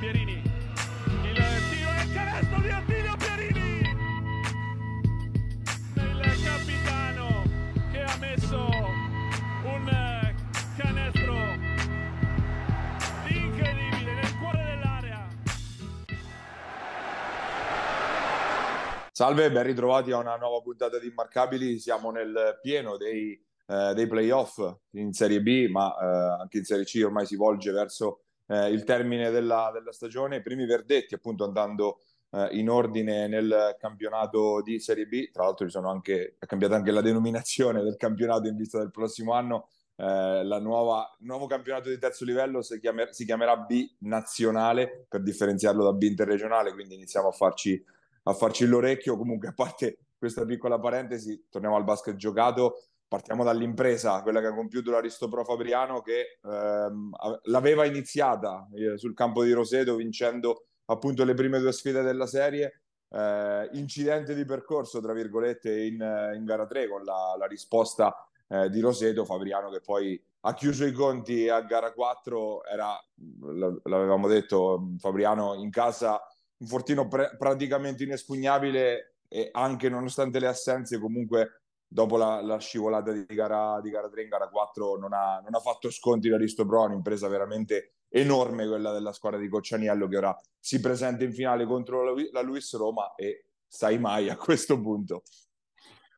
Pierini. Il tiro e il canestro di Attilio Pierini. Il capitano che ha messo un canestro incredibile nel cuore dell'area. Salve, ben ritrovati a una nuova puntata di Immarcabili. Siamo nel pieno dei, eh, dei playoff in Serie B, ma eh, anche in Serie C ormai si volge verso eh, il termine della, della, stagione. I primi verdetti, appunto, andando eh, in ordine nel campionato di Serie B. Tra l'altro, anche, è cambiata anche la denominazione del campionato in vista del prossimo anno. Eh, il nuovo campionato di terzo livello si, chiamer, si chiamerà B nazionale per differenziarlo da B interregionale, quindi iniziamo a farci a farci l'orecchio. Comunque, a parte questa piccola parentesi, torniamo al basket giocato. Partiamo dall'impresa, quella che ha compiuto l'Aristopro Fabriano, che ehm, l'aveva iniziata eh, sul campo di Roseto, vincendo appunto le prime due sfide della serie. Eh, incidente di percorso, tra virgolette, in, in gara 3 con la, la risposta eh, di Roseto. Fabriano che poi ha chiuso i conti a gara 4, era, l'avevamo detto, Fabriano in casa un fortino pre- praticamente inespugnabile e anche nonostante le assenze comunque dopo la, la scivolata di gara, di gara 3 in gara 4 non ha, non ha fatto sconti l'Aristo Pro, un'impresa veramente enorme quella della squadra di Coccianiello che ora si presenta in finale contro la, la Luis Roma e sai mai a questo punto.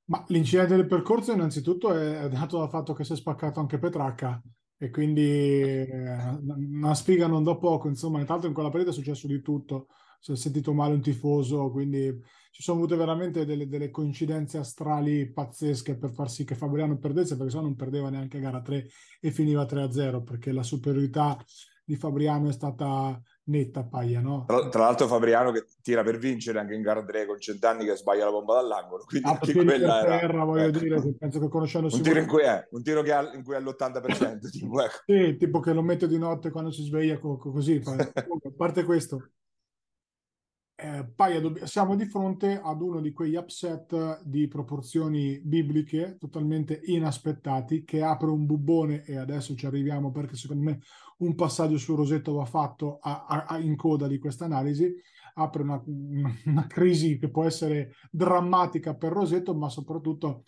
Ma l'incidente del percorso innanzitutto è dato dal fatto che si è spaccato anche Petracca e quindi eh, una sfiga non da poco, insomma, intanto in quella partita è successo di tutto si è sentito male un tifoso, quindi ci sono avute veramente delle, delle, coincidenze astrali pazzesche per far sì che Fabriano perdesse, perché se no non perdeva neanche gara 3 e finiva 3-0, perché la superiorità di Fabriano è stata netta, paia, no? Tra, tra, l'altro Fabriano che tira per vincere anche in gara 3 con Centanni che sbaglia la bomba dall'angolo, quindi ah, anche quella era... Terra, voglio ecco. dire, penso che conoscendo un tiro in cui è, un tiro che ha, in cui è l'80%, tipo, ecco. Sì, tipo che lo mette di notte quando si sveglia così, a parte questo eh, Paia, siamo di fronte ad uno di quegli upset di proporzioni bibliche totalmente inaspettati che apre un bubbone e adesso ci arriviamo perché secondo me un passaggio su Rosetto va fatto a, a, a in coda di questa analisi. Apre una, una crisi che può essere drammatica per Rosetto ma soprattutto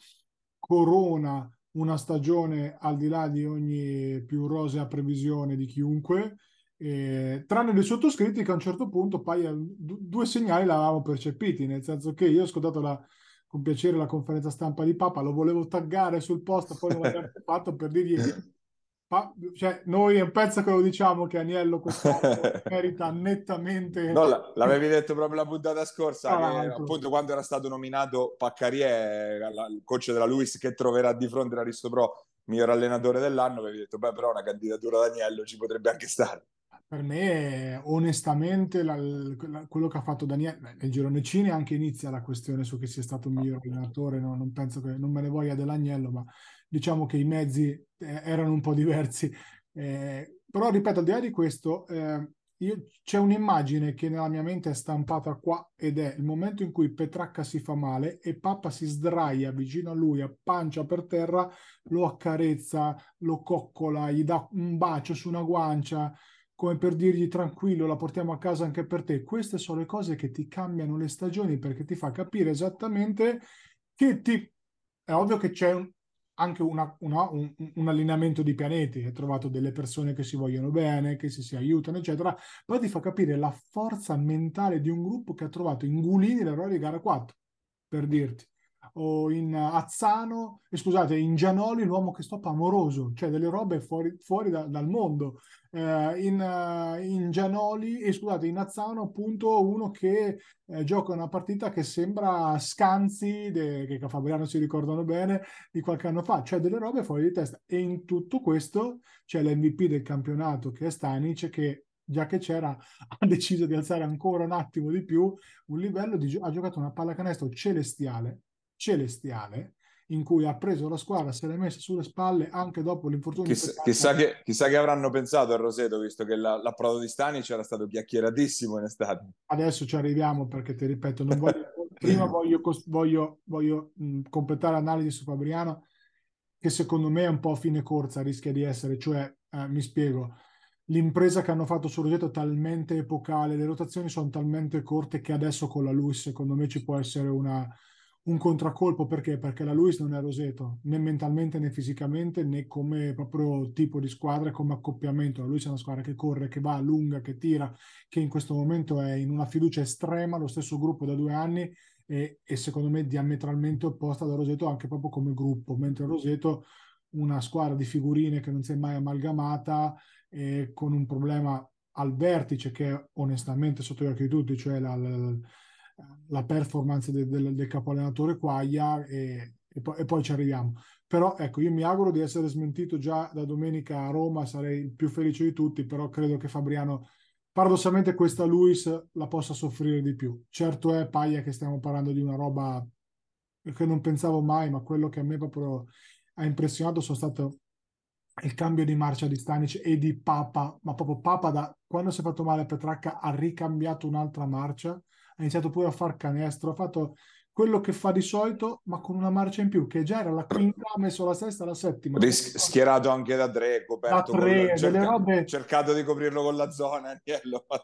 corona una stagione al di là di ogni più rosea previsione di chiunque eh, tranne dei sottoscritti che a un certo punto paia, due segnali l'avevamo percepiti, nel senso che io ho ascoltato la, con piacere la conferenza stampa di Papa, lo volevo taggare sul post, poi non l'abbiamo fatto per dirgli pa- cioè, noi è un pezzo che lo diciamo che Agnello quest'anno merita nettamente no, l'avevi detto proprio la puntata scorsa che, appunto quando era stato nominato Paccarie il coach della Luis che troverà di fronte l'Aristo Pro miglior allenatore dell'anno avevi detto beh però una candidatura da Agnello ci potrebbe anche stare per me, onestamente, la, la, quello che ha fatto Daniele nel girone Cine anche inizia la questione su chi sia stato il miglior allenatore. No? Non penso che non me ne voglia dell'agnello, ma diciamo che i mezzi eh, erano un po' diversi. Eh, però, ripeto, al di là di questo, eh, io, c'è un'immagine che nella mia mente è stampata qua ed è il momento in cui Petracca si fa male e Pappa si sdraia vicino a lui, a pancia per terra, lo accarezza, lo coccola, gli dà un bacio su una guancia come per dirgli tranquillo, la portiamo a casa anche per te. Queste sono le cose che ti cambiano le stagioni perché ti fa capire esattamente che ti... È ovvio che c'è un, anche una, una, un, un, allineamento di pianeti, hai trovato delle persone che si vogliono bene, che si, si aiutano, eccetera, però ti fa capire la forza mentale di un gruppo che ha trovato in Gulini l'errore di gara 4, per dirti o in Azzano, eh, scusate, in Gianoli l'uomo che stoppa amoroso, cioè delle robe fuori, fuori da, dal mondo. Eh, in, uh, in, Gianoli, e eh, scusate, in Azzano appunto uno che eh, gioca una partita che sembra Scanzi, de, che Fabriano si ricordano bene, di qualche anno fa, cioè delle robe fuori di testa. E in tutto questo c'è l'MVP del campionato che è Stanic che già che c'era, ha deciso di alzare ancora un attimo di più un livello, di, ha giocato una pallacanestro celestiale, celestiale in cui ha preso la squadra, se l'è messa sulle spalle anche dopo l'infortunio. Chissà, chissà, che, chissà che, avranno pensato a Roseto, visto che la, l'approdo di Stanic era stato chiacchieratissimo in estate. Adesso ci arriviamo perché ti ripeto, voglio, prima voglio, voglio, voglio mh, completare l'analisi su Fabriano, che secondo me è un po' a fine corsa, rischia di essere, cioè, eh, mi spiego, l'impresa che hanno fatto su Roseto è talmente epocale, le rotazioni sono talmente corte che adesso con la Luis secondo me ci può essere una, un contraccolpo perché? Perché la Luis non è Roseto né mentalmente né fisicamente né come proprio tipo di squadra come accoppiamento. La Luis è una squadra che corre, che va lunga, che tira, che in questo momento è in una fiducia estrema, lo stesso gruppo da due anni e, e secondo me diametralmente opposta da Roseto anche proprio come gruppo, mentre Roseto una squadra di figurine che non si è mai amalgamata eh, con un problema al vertice che onestamente sotto gli occhi di tutti, cioè la, la, la performance de, del, del capo allenatore Quaglia e, e, poi, e, poi, ci arriviamo. Però ecco, io mi auguro di essere smentito già da domenica a Roma, sarei il più felice di tutti, però credo che Fabriano, paradossalmente questa Luis la possa soffrire di più. Certo è, Paglia, che stiamo parlando di una roba che non pensavo mai, ma quello che a me proprio ha impressionato sono stato il cambio di marcia di Stanic e di Papa, ma proprio Papa da quando si è fatto male a Petracca ha ricambiato un'altra marcia, ha iniziato pure a far canestro, ha fatto quello che fa di solito, ma con una marcia in più, che già era la quinta, ha messo la sesta, la settima. Ris- schierato anche da tre, coperto da tre, con... cerca- robe... cercato di coprirlo con la zona.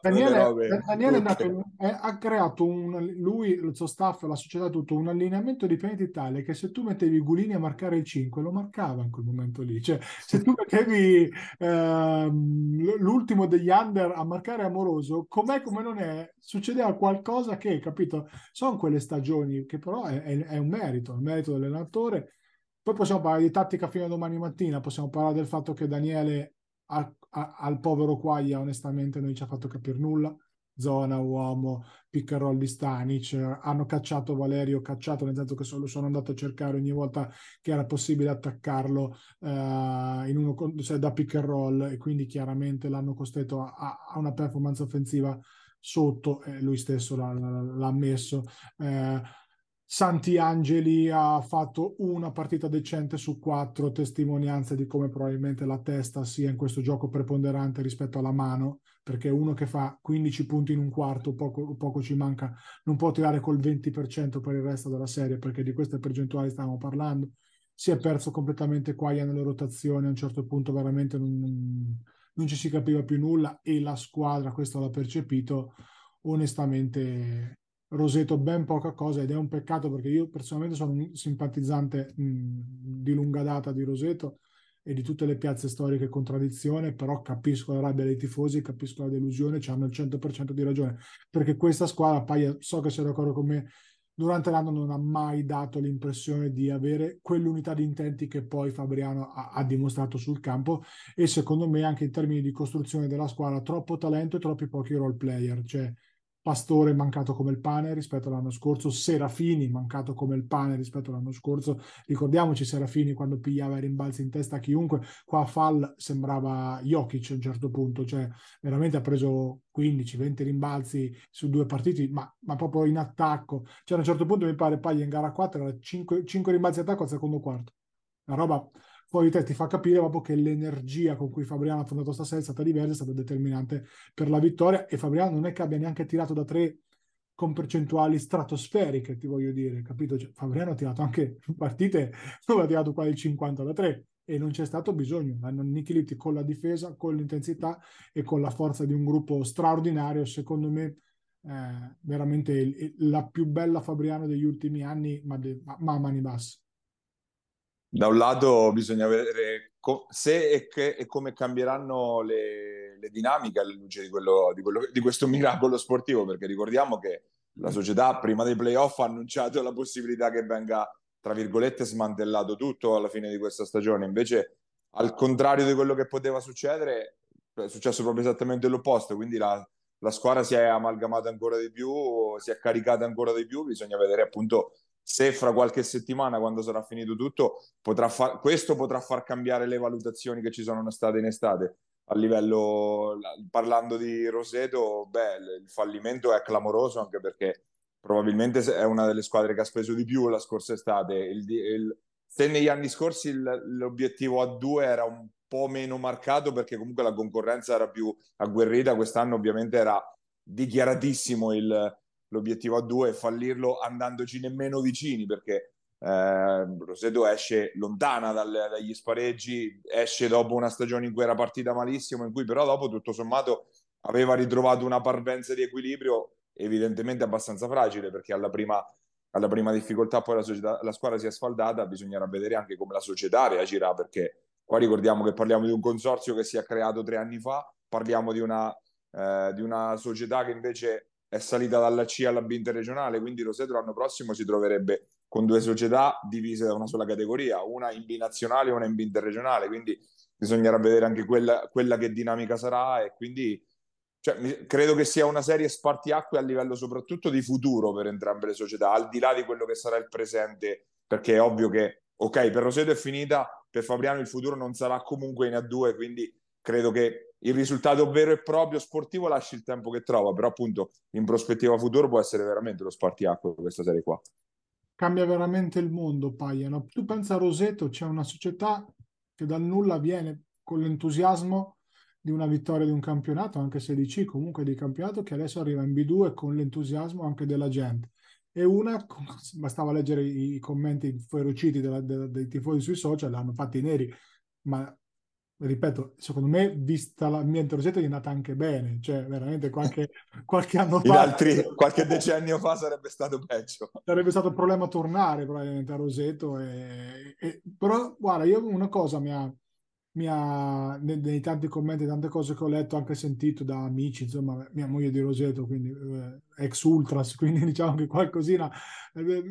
Daniele, Daniele, Daniele è andato, è, ha creato un, lui, il suo staff, la società, tutto un allineamento di pianeti tale che se tu mettevi Gulini a marcare il 5, lo marcava in quel momento lì. Cioè, se tu mettevi ehm, l'ultimo degli under a marcare amoroso, com'è come non è, succedeva qualcosa che, capito? Sono quelle stagioni che però è, è, è un merito, il merito dell'allenatore. Poi possiamo parlare di tattica fino a domani mattina, possiamo parlare del fatto che Daniele al, al povero Quaglia onestamente non ci ha fatto capire nulla. Zona, uomo, roll di Stanic, hanno cacciato Valerio, cacciato nel senso che solo sono andato a cercare ogni volta che era possibile attaccarlo in uno, cioè, da roll e quindi chiaramente l'hanno costretto a, a una performance offensiva sotto, eh, lui stesso l'ha, l'ha ammesso. Eh, Santi Angeli ha fatto una partita decente su quattro, testimonianze di come probabilmente la testa sia in questo gioco preponderante rispetto alla mano, perché uno che fa 15 punti in un quarto, poco, poco ci manca, non può tirare col 20% per il resto della serie, perché di queste percentuali stavamo parlando. Si è perso completamente Quaia nelle rotazioni, a un certo punto veramente non, non ci si capiva più nulla e la squadra, questo l'ha percepito, onestamente Roseto ben poca cosa ed è un peccato perché io personalmente sono un simpatizzante mh, di lunga data di Roseto e di tutte le piazze storiche con tradizione, però capisco la rabbia dei tifosi, capisco la delusione, hanno il 100% di ragione, perché questa squadra, Paia, so che sei d'accordo con me, durante l'anno non ha mai dato l'impressione di avere quell'unità di intenti che poi Fabriano ha, ha, dimostrato sul campo e secondo me anche in termini di costruzione della squadra troppo talento e troppi pochi role player, cioè Pastore mancato come il pane rispetto all'anno scorso, Serafini mancato come il pane rispetto all'anno scorso. Ricordiamoci Serafini quando pigliava i rimbalzi in testa a chiunque, qua Fall sembrava Jokic a un certo punto, cioè veramente ha preso 15-20 rimbalzi su due partiti, ma, ma, proprio in attacco. Cioè a un certo punto mi pare Paglia in gara 4 era 5, 5 rimbalzi attacco al secondo quarto. La roba poi te ti fa capire proprio che l'energia con cui Fabriano ha affrontato stasera è stata diversa, è stata determinante per la vittoria e Fabriano non è che abbia neanche tirato da tre con percentuali stratosferiche, ti voglio dire, capito? Cioè, Fabriano ha tirato anche partite dove ha tirato quasi il 50 da 3 e non c'è stato bisogno, hanno annichiliti con la difesa, con l'intensità e con la forza di un gruppo straordinario, secondo me eh, veramente il, la più bella Fabriano degli ultimi anni, ma, de, ma a mani basse da un lato bisogna vedere co- se e, che, e, come cambieranno le, le, dinamiche alla luce di, quello, di, quello, di, questo miracolo sportivo, perché ricordiamo che la società prima dei playoff ha annunciato la possibilità che venga, tra virgolette, smantellato tutto alla fine di questa stagione. Invece, al contrario di quello che poteva succedere, è successo proprio esattamente l'opposto, quindi la, la squadra si è amalgamata ancora di più, si è caricata ancora di più, bisogna vedere appunto se fra qualche settimana, quando sarà finito tutto, potrà far, questo potrà far cambiare le valutazioni che ci sono state in estate. A livello, parlando di Roseto, beh, il fallimento è clamoroso anche perché probabilmente è una delle squadre che ha speso di più la scorsa estate. Il, il, se negli anni scorsi il, l'obiettivo a due era un po' meno marcato perché comunque la concorrenza era più agguerrita, quest'anno ovviamente era dichiaratissimo il, l'obiettivo a due e fallirlo andandoci nemmeno vicini perché eh, Roseto esce lontana dal, dagli spareggi, esce dopo una stagione in cui era partita malissimo, in cui però dopo tutto sommato aveva ritrovato una parvenza di equilibrio evidentemente abbastanza fragile perché alla prima, alla prima difficoltà poi la, società, la, squadra si è sfaldata, bisognerà vedere anche come la società reagirà perché qua ricordiamo che parliamo di un consorzio che si è creato tre anni fa, parliamo di una, eh, di una società che invece è salita dalla C alla B interregionale, quindi Roseto l'anno prossimo si troverebbe con due società divise da una sola categoria, una in B nazionale e una in B interregionale, quindi bisognerà vedere anche quella, quella che dinamica sarà e quindi cioè, credo che sia una serie spartiacque a livello soprattutto di futuro per entrambe le società, al di là di quello che sarà il presente, perché è ovvio che, ok, per Roseto è finita, per Fabriano il futuro non sarà comunque in A2, quindi credo che il risultato vero e proprio sportivo lasci il tempo che trova, però appunto in prospettiva futuro può essere veramente lo spartiacque questa serie qua. Cambia veramente il mondo, Paiano. Tu pensa a Roseto, c'è una società che dal nulla viene con l'entusiasmo di una vittoria di un campionato, anche se di C, comunque di campionato, che adesso arriva in B2 con l'entusiasmo anche della gente. E una, bastava leggere i, commenti ferociti dei tifosi sui social, l'hanno fatti neri, ma ripeto, secondo me, vista la mia interrogetta, è nata anche bene, cioè veramente qualche, qualche anno fa... Altri, qualche decennio fa sarebbe stato peggio. Sarebbe stato un problema tornare probabilmente a Roseto, e, e, però guarda, io una cosa mi ha, mi ha, nei, nei, tanti commenti, tante cose che ho letto, anche sentito da amici, insomma, mia moglie di Roseto, quindi eh, ex ultras, quindi diciamo che qualcosina eh,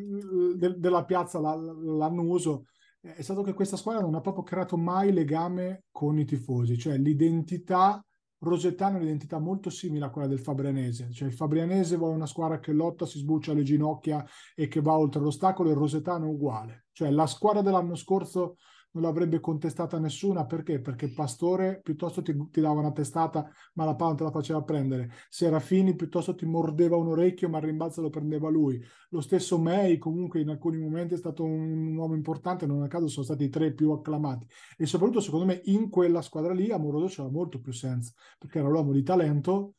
de, della piazza l'hanno uso, è stato che questa squadra non ha proprio creato mai legame con i tifosi, cioè l'identità rosettana è un'identità molto simile a quella del fabrianese, cioè il fabrianese vuole una squadra che lotta, si sbuccia le ginocchia e che va oltre l'ostacolo, il rosettano è uguale, cioè la squadra dell'anno scorso non l'avrebbe contestata nessuna perché? Perché Pastore piuttosto ti, ti, dava una testata ma la palla te la faceva prendere, Serafini piuttosto ti mordeva un orecchio ma il rimbalzo lo prendeva lui, lo stesso May comunque in alcuni momenti è stato un, un uomo importante, non a caso sono stati i tre più acclamati e soprattutto secondo me in quella squadra lì Amoroso c'era molto più senso perché era l'uomo di talento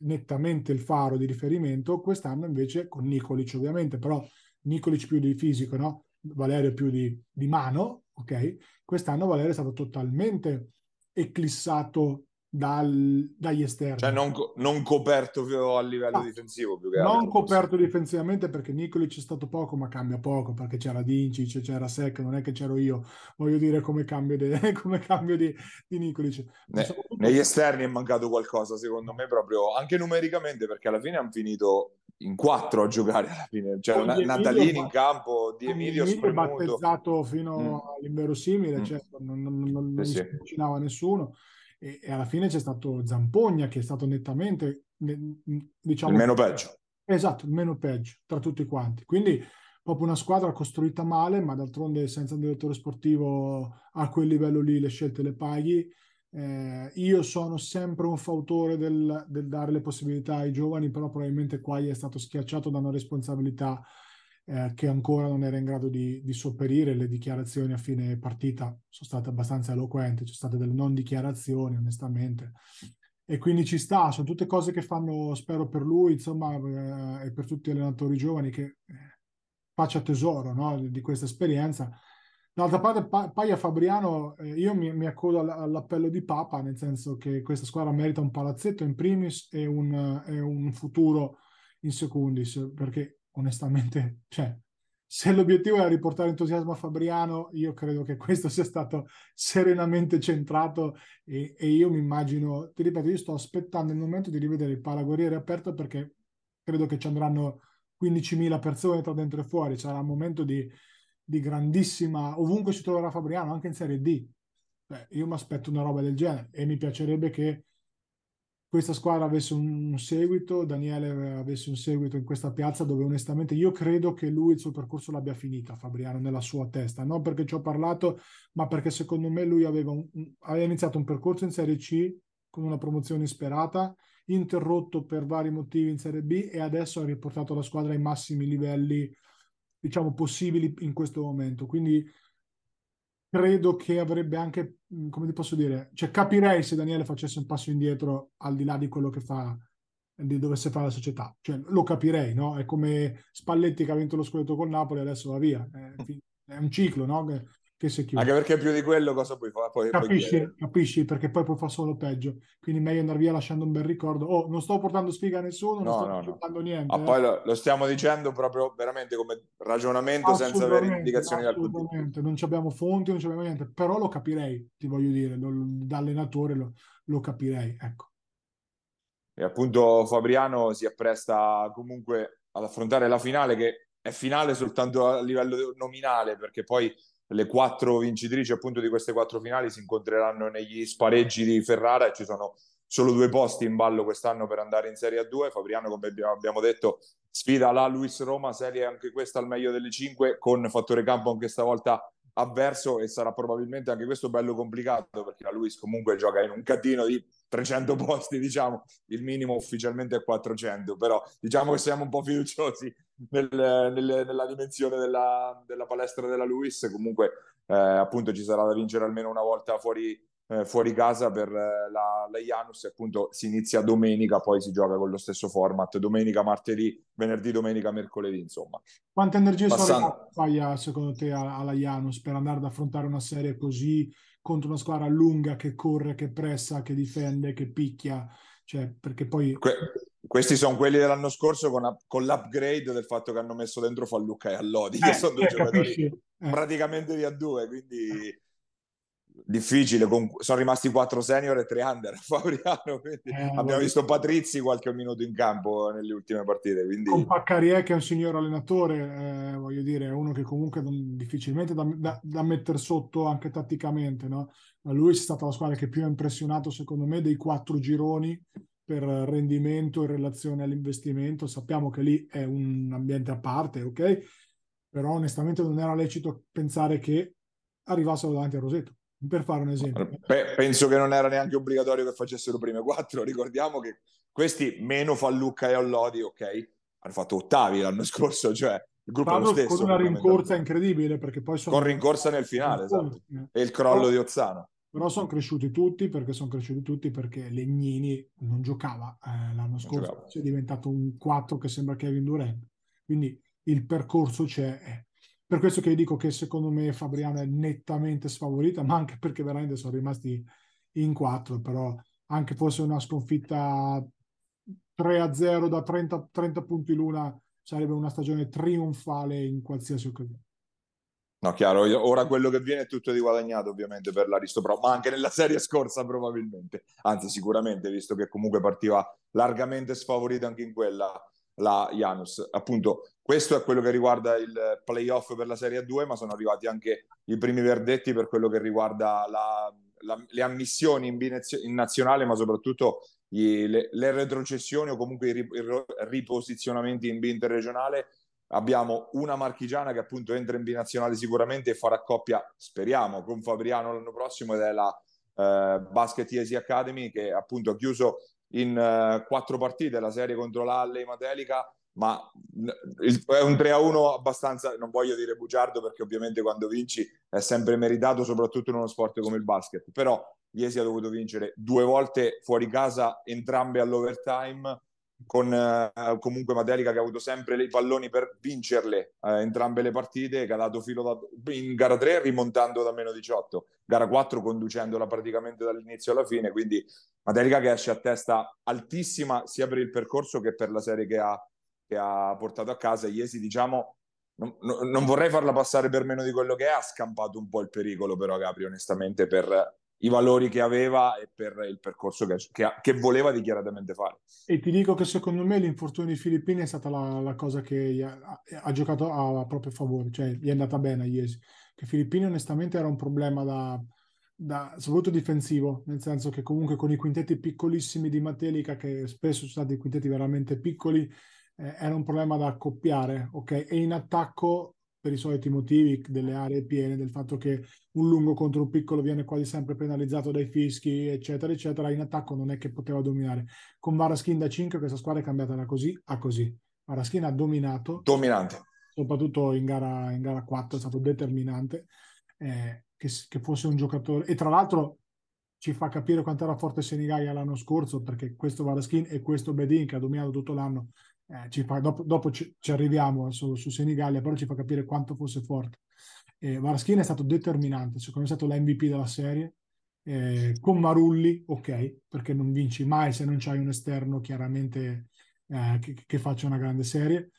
nettamente il faro di riferimento, quest'anno invece con Nicolic ovviamente, però Nicolic più di fisico, no? Valerio più di, di mano, ok? Quest'anno Valerio è stato totalmente eclissato dal, dagli esterni. Cioè non, non coperto a livello no, difensivo più che Non coperto difensivamente perché Nicolic è stato poco, ma cambia poco perché c'era Dincic, c'era Sec, non è che c'ero io, voglio dire come cambio, de, come cambio di, di Nicolic. Ne, negli esterni è mancato qualcosa secondo me proprio anche numericamente perché alla fine hanno finito in quattro a giocare alla fine. Cioè, na- Natalini in campo, Di Emilio, Emilio battezzato fino mm. all'inverosimile, mm. cioè, non, non, non, non sì, si avvicinava nessuno. E, e, alla fine c'è stato Zampogna che è stato nettamente, diciamo... Il meno peggio. Esatto, il meno peggio tra tutti quanti. Quindi proprio una squadra costruita male, ma d'altronde senza un direttore sportivo a quel livello lì le scelte le paghi eh, io sono sempre un fautore del, del, dare le possibilità ai giovani, però probabilmente qua è stato schiacciato da una responsabilità eh, che ancora non era in grado di, di, sopperire. Le dichiarazioni a fine partita sono state abbastanza eloquenti, ci sono state delle non dichiarazioni, onestamente. E quindi ci sta, sono tutte cose che fanno, spero per lui, insomma, eh, e per tutti gli allenatori giovani che eh, faccia tesoro no, di, questa esperienza D'altra parte, pa- Paia Fabriano, eh, io mi, mi accodo all- all'appello di Papa, nel senso che questa squadra merita un palazzetto in primis e un, e un futuro in secundis, perché onestamente, cioè, se l'obiettivo era riportare entusiasmo a Fabriano, io credo che questo sia stato serenamente centrato e, e io mi immagino, ti ripeto, io sto aspettando il momento di rivedere il Paraguerriere aperto perché credo che ci andranno 15.000 persone tra dentro e fuori, sarà il momento di di grandissima, ovunque si troverà Fabriano, anche in Serie D. Beh, io mi aspetto una roba del genere e mi piacerebbe che questa squadra avesse un, seguito, Daniele avesse un seguito in questa piazza dove onestamente io credo che lui il suo percorso l'abbia finita, Fabriano, nella sua testa, non perché ci ho parlato, ma perché secondo me lui aveva, un, aveva iniziato un percorso in Serie C con una promozione isperata, interrotto per vari motivi in Serie B e adesso ha riportato la squadra ai massimi livelli diciamo, possibili in questo momento. Quindi credo che avrebbe anche, come ti posso dire, cioè capirei se Daniele facesse un passo indietro al di là di quello che fa di dovesse fare la società. Cioè, lo capirei, no? È come Spalletti che ha vinto lo scudetto con Napoli e adesso va via. È, è un ciclo, no? Che, si chiude. Anche perché più di quello cosa puoi fare? Poi, capisci, poi capisci, perché poi puoi fare solo peggio. Quindi meglio andare via lasciando un bel ricordo. Oh, non sto portando sfiga a nessuno, non sto portando no. niente. Ma ah, eh. poi lo, lo, stiamo dicendo proprio veramente come ragionamento senza avere indicazioni dal punto Non abbiamo fonti, non abbiamo niente, però lo capirei, ti voglio dire, lo, da allenatore lo, lo capirei, ecco. E appunto Fabriano si appresta comunque ad affrontare la finale che è finale soltanto a livello nominale perché poi le quattro vincitrici appunto di queste quattro finali si incontreranno negli spareggi di Ferrara e ci sono solo due posti in ballo quest'anno per andare in Serie A2. Fabriano, come abbiamo detto, sfida la Luis Roma, serie anche questa al meglio delle cinque, con fattore campo anche stavolta avverso e sarà probabilmente anche questo bello complicato perché la Luis comunque gioca in un catino di 300 posti, diciamo, il minimo ufficialmente è 400, però diciamo che siamo un po' fiduciosi nel, nel, nella dimensione della, della, palestra della Luis, comunque eh, appunto ci sarà da vincere almeno una volta fuori, eh, fuori casa per eh, la, la Janus appunto si inizia domenica, poi si gioca con lo stesso format, domenica, martedì, venerdì, domenica, mercoledì, insomma. Quante energie Passando... sono secondo te alla Janus per andare ad affrontare una serie così contro una squadra lunga che corre, che pressa, che difende, che picchia, cioè perché poi... Que- questi sono quelli dell'anno scorso con, con, l'upgrade del fatto che hanno messo dentro Fallucca e Allodi, eh, che sono due eh, giocatori eh. praticamente di A2, quindi difficile. Con... Sono rimasti quattro senior e tre under Fabriano. Eh, abbiamo visto Patrizi qualche minuto in campo nelle ultime partite. Quindi... Con Paccarie, che è un signor allenatore, eh, voglio dire, è uno che comunque difficilmente da, da, da mettere sotto anche tatticamente. No? Ma lui è stata la squadra che più ha impressionato, secondo me, dei quattro gironi per rendimento in relazione all'investimento. Sappiamo che lì è un ambiente a parte, ok? Però onestamente non era lecito pensare che arrivassero davanti a Roseto per fare un esempio. Beh, penso che non era neanche obbligatorio che facessero prime quattro. Ricordiamo che questi, meno Fallucca e Allodi, ok, hanno fatto ottavi l'anno scorso, cioè il gruppo Parlo lo stesso. Con una rincorsa incredibile, perché poi sono... Con rincorsa nel finale, esatto. E il crollo però, di Ozzano. Però sono cresciuti tutti, perché sono cresciuti tutti, perché Legnini non giocava eh, l'anno scorso, è diventato un 4 che sembra Kevin Durant. Quindi il percorso c'è. Per questo che dico che secondo me Fabriano è nettamente sfavorita, ma anche perché veramente sono rimasti in quattro, però anche fosse una sconfitta 3-0 da 30, 30 punti l'una sarebbe una stagione trionfale in qualsiasi occasione. No, chiaro, ora quello che viene è tutto di guadagnato ovviamente per l'Aristo Pro, ma anche nella serie scorsa probabilmente, anzi sicuramente, visto che comunque partiva largamente sfavorita anche in quella la Janus. Appunto, questo è quello che riguarda il playoff per la Serie 2, ma sono arrivati anche i primi verdetti per quello che riguarda la, la, le ammissioni in, in, nazionale, ma soprattutto gli, le, le, retrocessioni o comunque i, i riposizionamenti in B interregionale. Abbiamo una marchigiana che appunto entra in B nazionale sicuramente e farà coppia, speriamo, con Fabriano l'anno prossimo ed è la eh, Basket Easy Academy che appunto ha chiuso in uh, quattro partite la serie contro l'Alle Matelica ma il, è un 3-1 abbastanza, non voglio dire bugiardo perché ovviamente quando vinci è sempre meritato, soprattutto in uno sport come il basket, però Iesi ha dovuto vincere due volte fuori casa, entrambe all'overtime, con eh, comunque Matelica che ha avuto sempre i palloni per vincerle eh, entrambe le partite, che ha dato filo da, in gara 3 rimontando da meno 18, gara 4 conducendola praticamente dall'inizio alla fine, quindi Matelica che esce a testa altissima sia per il percorso che per la serie che ha, che ha portato a casa. Iesi diciamo non, non, vorrei farla passare per meno di quello che è, ha scampato un po' il pericolo però Capri onestamente per i valori che aveva e per il percorso che, che, che, voleva dichiaratamente fare. E ti dico che secondo me l'infortunio dei Filippini è stata la, la cosa che ha, ha, giocato a, a, proprio favore, cioè gli è andata bene a Iesi. Che Filippini onestamente era un problema da, da, soprattutto difensivo, nel senso che comunque con i quintetti piccolissimi di Matelica, che spesso sono stati quintetti veramente piccoli, eh, era un problema da accoppiare, ok? E in attacco per i soliti motivi delle aree piene, del fatto che un lungo contro un piccolo viene quasi sempre penalizzato dai fischi, eccetera, eccetera, in attacco non è che poteva dominare. Con Varaschin da 5 questa squadra è cambiata da così a così. Varaschin ha dominato. Dominante. Soprattutto in gara, in gara 4 è stato determinante. Eh, che, che, fosse un giocatore. E tra l'altro ci fa capire quanto era forte Senigaia l'anno scorso, perché questo Varaskin e questo Bedin che ha dominato tutto l'anno, eh, fa, dopo, dopo ci, ci, arriviamo su, su Senigallia, però ci fa capire quanto fosse forte. Eh, Varaskin è stato determinante, secondo me è stato l'MVP della serie, eh, con Marulli, ok, perché non vinci mai se non c'hai un esterno chiaramente eh, che, che, faccia una grande serie.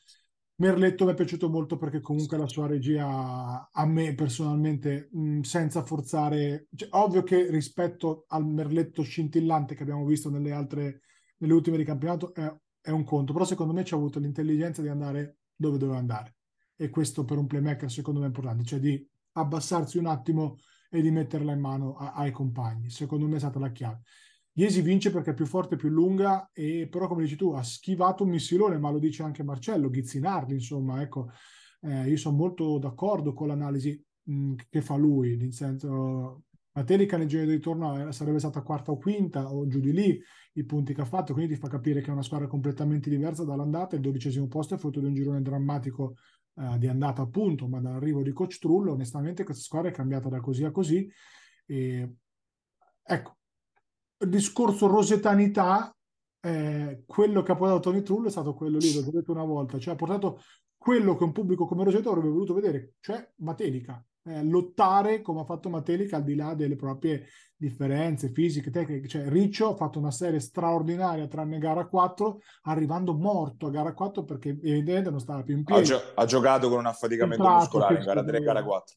Merletto mi è piaciuto molto perché comunque la sua regia a me personalmente mh, senza forzare, cioè, ovvio che rispetto al Merletto scintillante che abbiamo visto nelle altre, nelle ultime di campionato è, è un conto, però secondo me ci ha avuto l'intelligenza di andare dove doveva andare e questo per un playmaker secondo me è importante, cioè di abbassarsi un attimo e di metterla in mano a, ai compagni. Secondo me è stata la chiave. Iesi vince perché è più forte, più lunga, e però come dici tu ha schivato un missilone, ma lo dice anche Marcello, Ghizzinardi, insomma, ecco, eh, io sono molto d'accordo con l'analisi mh, che fa lui, nel senso Matelica nel giro di ritorno eh, sarebbe stata quarta o quinta o giù di lì i punti che ha fatto, quindi ti fa capire che è una squadra completamente diversa dall'andata, il dodicesimo posto è frutto di un girone drammatico eh, di andata appunto, ma dall'arrivo di Coach Trullo, onestamente questa squadra è cambiata da così a così. E, ecco, il discorso rosetanità, eh, quello che ha portato Tony Trullo è stato quello lì, l'ho detto una volta, cioè ha portato quello che un pubblico come Roseto avrebbe voluto vedere, cioè Matelica, eh, lottare come ha fatto Matelica al di là delle proprie differenze fisiche, tecniche. Cioè, Riccio ha fatto una serie straordinaria tranne gara 4, arrivando morto a gara 4 perché evidentemente non stava più in piedi. Ha, gio- ha giocato con un affaticamento Infiltrato, muscolare in gara 3 e gara 4.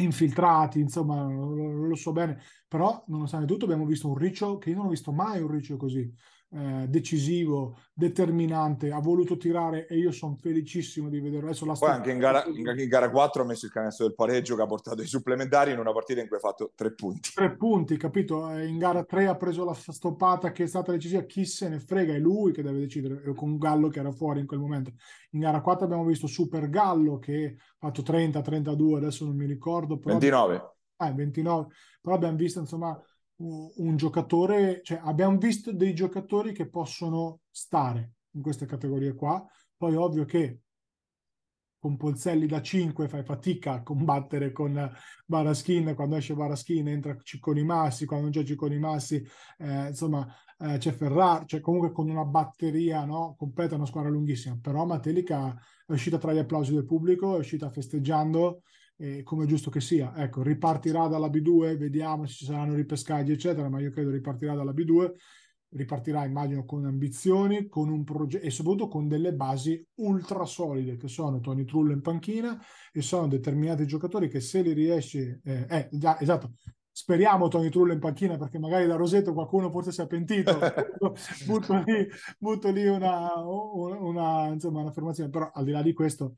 Infiltrati, insomma, lo, lo so bene, però nonostante tutto abbiamo visto un Riccio che io non ho visto mai un Riccio così eh, decisivo, determinante, ha voluto tirare e io sono felicissimo di vederlo. Adesso la Poi anche in gara, in gara 4 ha messo il canestro del pareggio che ha portato i supplementari in una partita in cui ha fatto tre punti. Tre punti, capito? Eh, in gara 3 ha preso la stoppata che è stata decisiva, chi se ne frega, è lui che deve decidere, con Gallo che era fuori in quel momento. In gara 4 abbiamo visto Super Gallo che ha fatto 30, 32, adesso non mi ricordo. Però... 29. Eh, 29, però abbiamo visto insomma un giocatore, cioè abbiamo visto dei giocatori che possono stare in queste categorie qua, poi ovvio che con Polzelli da 5 fai fatica a combattere con Baraskin, quando esce Baraskin entra Cicconi Massi, quando non c'è Cicconi Massi, eh, insomma eh, c'è Ferrari, cioè comunque con una batteria no, completa, una squadra lunghissima, però Matelica è uscita tra gli applausi del pubblico, è uscita festeggiando eh, come è giusto che sia. Ecco, ripartirà dalla B2, vediamo se ci saranno ripescaggi, eccetera, ma io credo ripartirà dalla B2, ripartirà immagino con ambizioni, con un progetto e soprattutto con delle basi ultra solide che sono Tony Trullo in panchina e sono determinati giocatori che se li riesci, eh, eh già, esatto, speriamo Tony Trullo in panchina perché magari da Roseto qualcuno forse si è pentito butto lì, butto lì una, una, una, insomma, un'affermazione però al di là di questo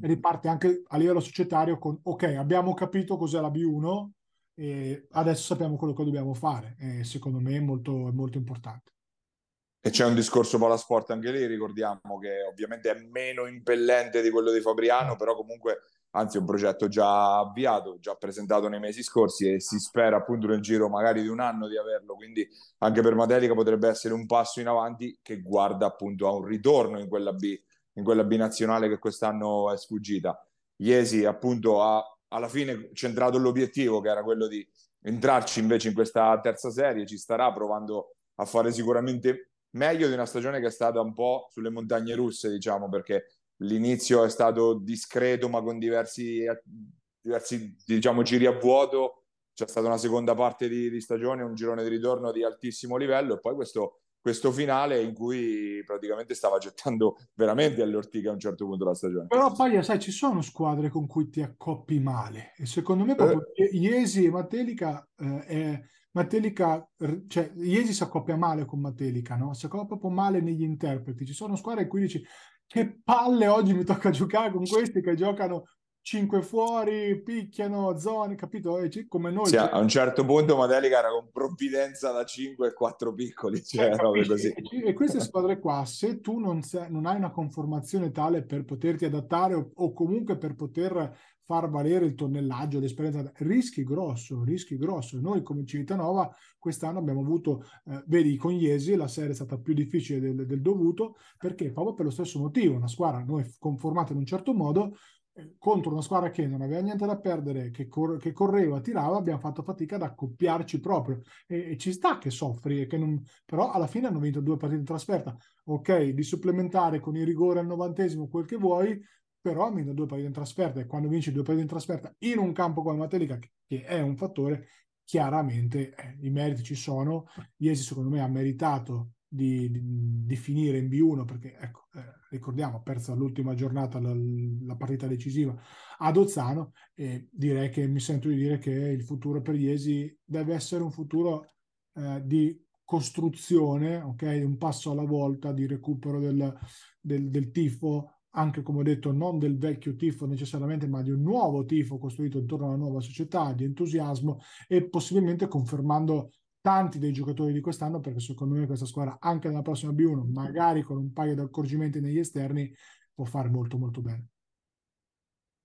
riparte anche a livello societario con ok, abbiamo capito cos'è la B1 e adesso sappiamo quello che dobbiamo fare. E secondo me è molto, molto importante. E c'è un discorso Palasport anche lì, ricordiamo che ovviamente è meno impellente di quello di Fabriano, però comunque, anzi, è un progetto già avviato, già presentato nei mesi scorsi e si spera appunto nel giro magari di un anno di averlo, quindi anche per Matelica potrebbe essere un passo in avanti che guarda appunto a un ritorno in quella B in quella binazionale che quest'anno è sfuggita. Iesi appunto ha alla fine centrato l'obiettivo che era quello di entrarci invece in questa terza serie, ci starà provando a fare sicuramente meglio di una stagione che è stata un po' sulle montagne russe, diciamo, perché l'inizio è stato discreto ma con diversi, diversi diciamo, giri a vuoto, c'è stata una seconda parte di, di stagione, un girone di ritorno di altissimo livello e poi questo questo finale in cui praticamente stava gettando veramente alle ortiche a un certo punto della stagione. Però poi, sai, ci sono squadre con cui ti accoppi male e secondo me proprio eh. Iesi e Matelica, eh, è, Matelica, cioè Iesi si accoppia male con Matelica, no? Si accoppia proprio male negli interpreti. Ci sono squadre in cui dici che palle oggi mi tocca giocare con questi che giocano 5 fuori, picchiano, zone, capito? E come noi. Sì, a un certo punto Madelica era con provvidenza da 5 e 4 piccoli, cioè eh. E, queste squadre qua, se tu non, sei, non, hai una conformazione tale per poterti adattare o, o, comunque per poter far valere il tonnellaggio, l'esperienza, rischi grosso, rischi grosso. Noi come Civitanova quest'anno abbiamo avuto, eh, vedi, con Iesi la serie è stata più difficile del, del dovuto perché proprio per lo stesso motivo, una squadra noi conformata in un certo modo eh, contro una squadra che non aveva niente da perdere, che, cor- che correva, tirava, abbiamo fatto fatica ad accoppiarci proprio. E, e ci sta che soffri, e che non... però alla fine hanno vinto due partite in trasferta, ok, di supplementare con il rigore al novantesimo, quel che vuoi, però hanno vinto due partite in trasferta. E quando vinci due partite in trasferta in un campo come Matelica, che è un fattore, chiaramente eh, i meriti ci sono, Iesi secondo me ha meritato di, di, di, finire in B1 perché ecco, eh, ricordiamo ha perso l'ultima giornata la, la, partita decisiva ad Ozzano e direi che mi sento di dire che il futuro per Iesi deve essere un futuro eh, di costruzione, ok? un passo alla volta di recupero del, del, del tifo anche come ho detto non del vecchio tifo necessariamente ma di un nuovo tifo costruito intorno alla nuova società di entusiasmo e possibilmente confermando tanti dei giocatori di quest'anno perché secondo me questa squadra anche nella prossima B1 magari con un paio di accorgimenti negli esterni può fare molto molto bene.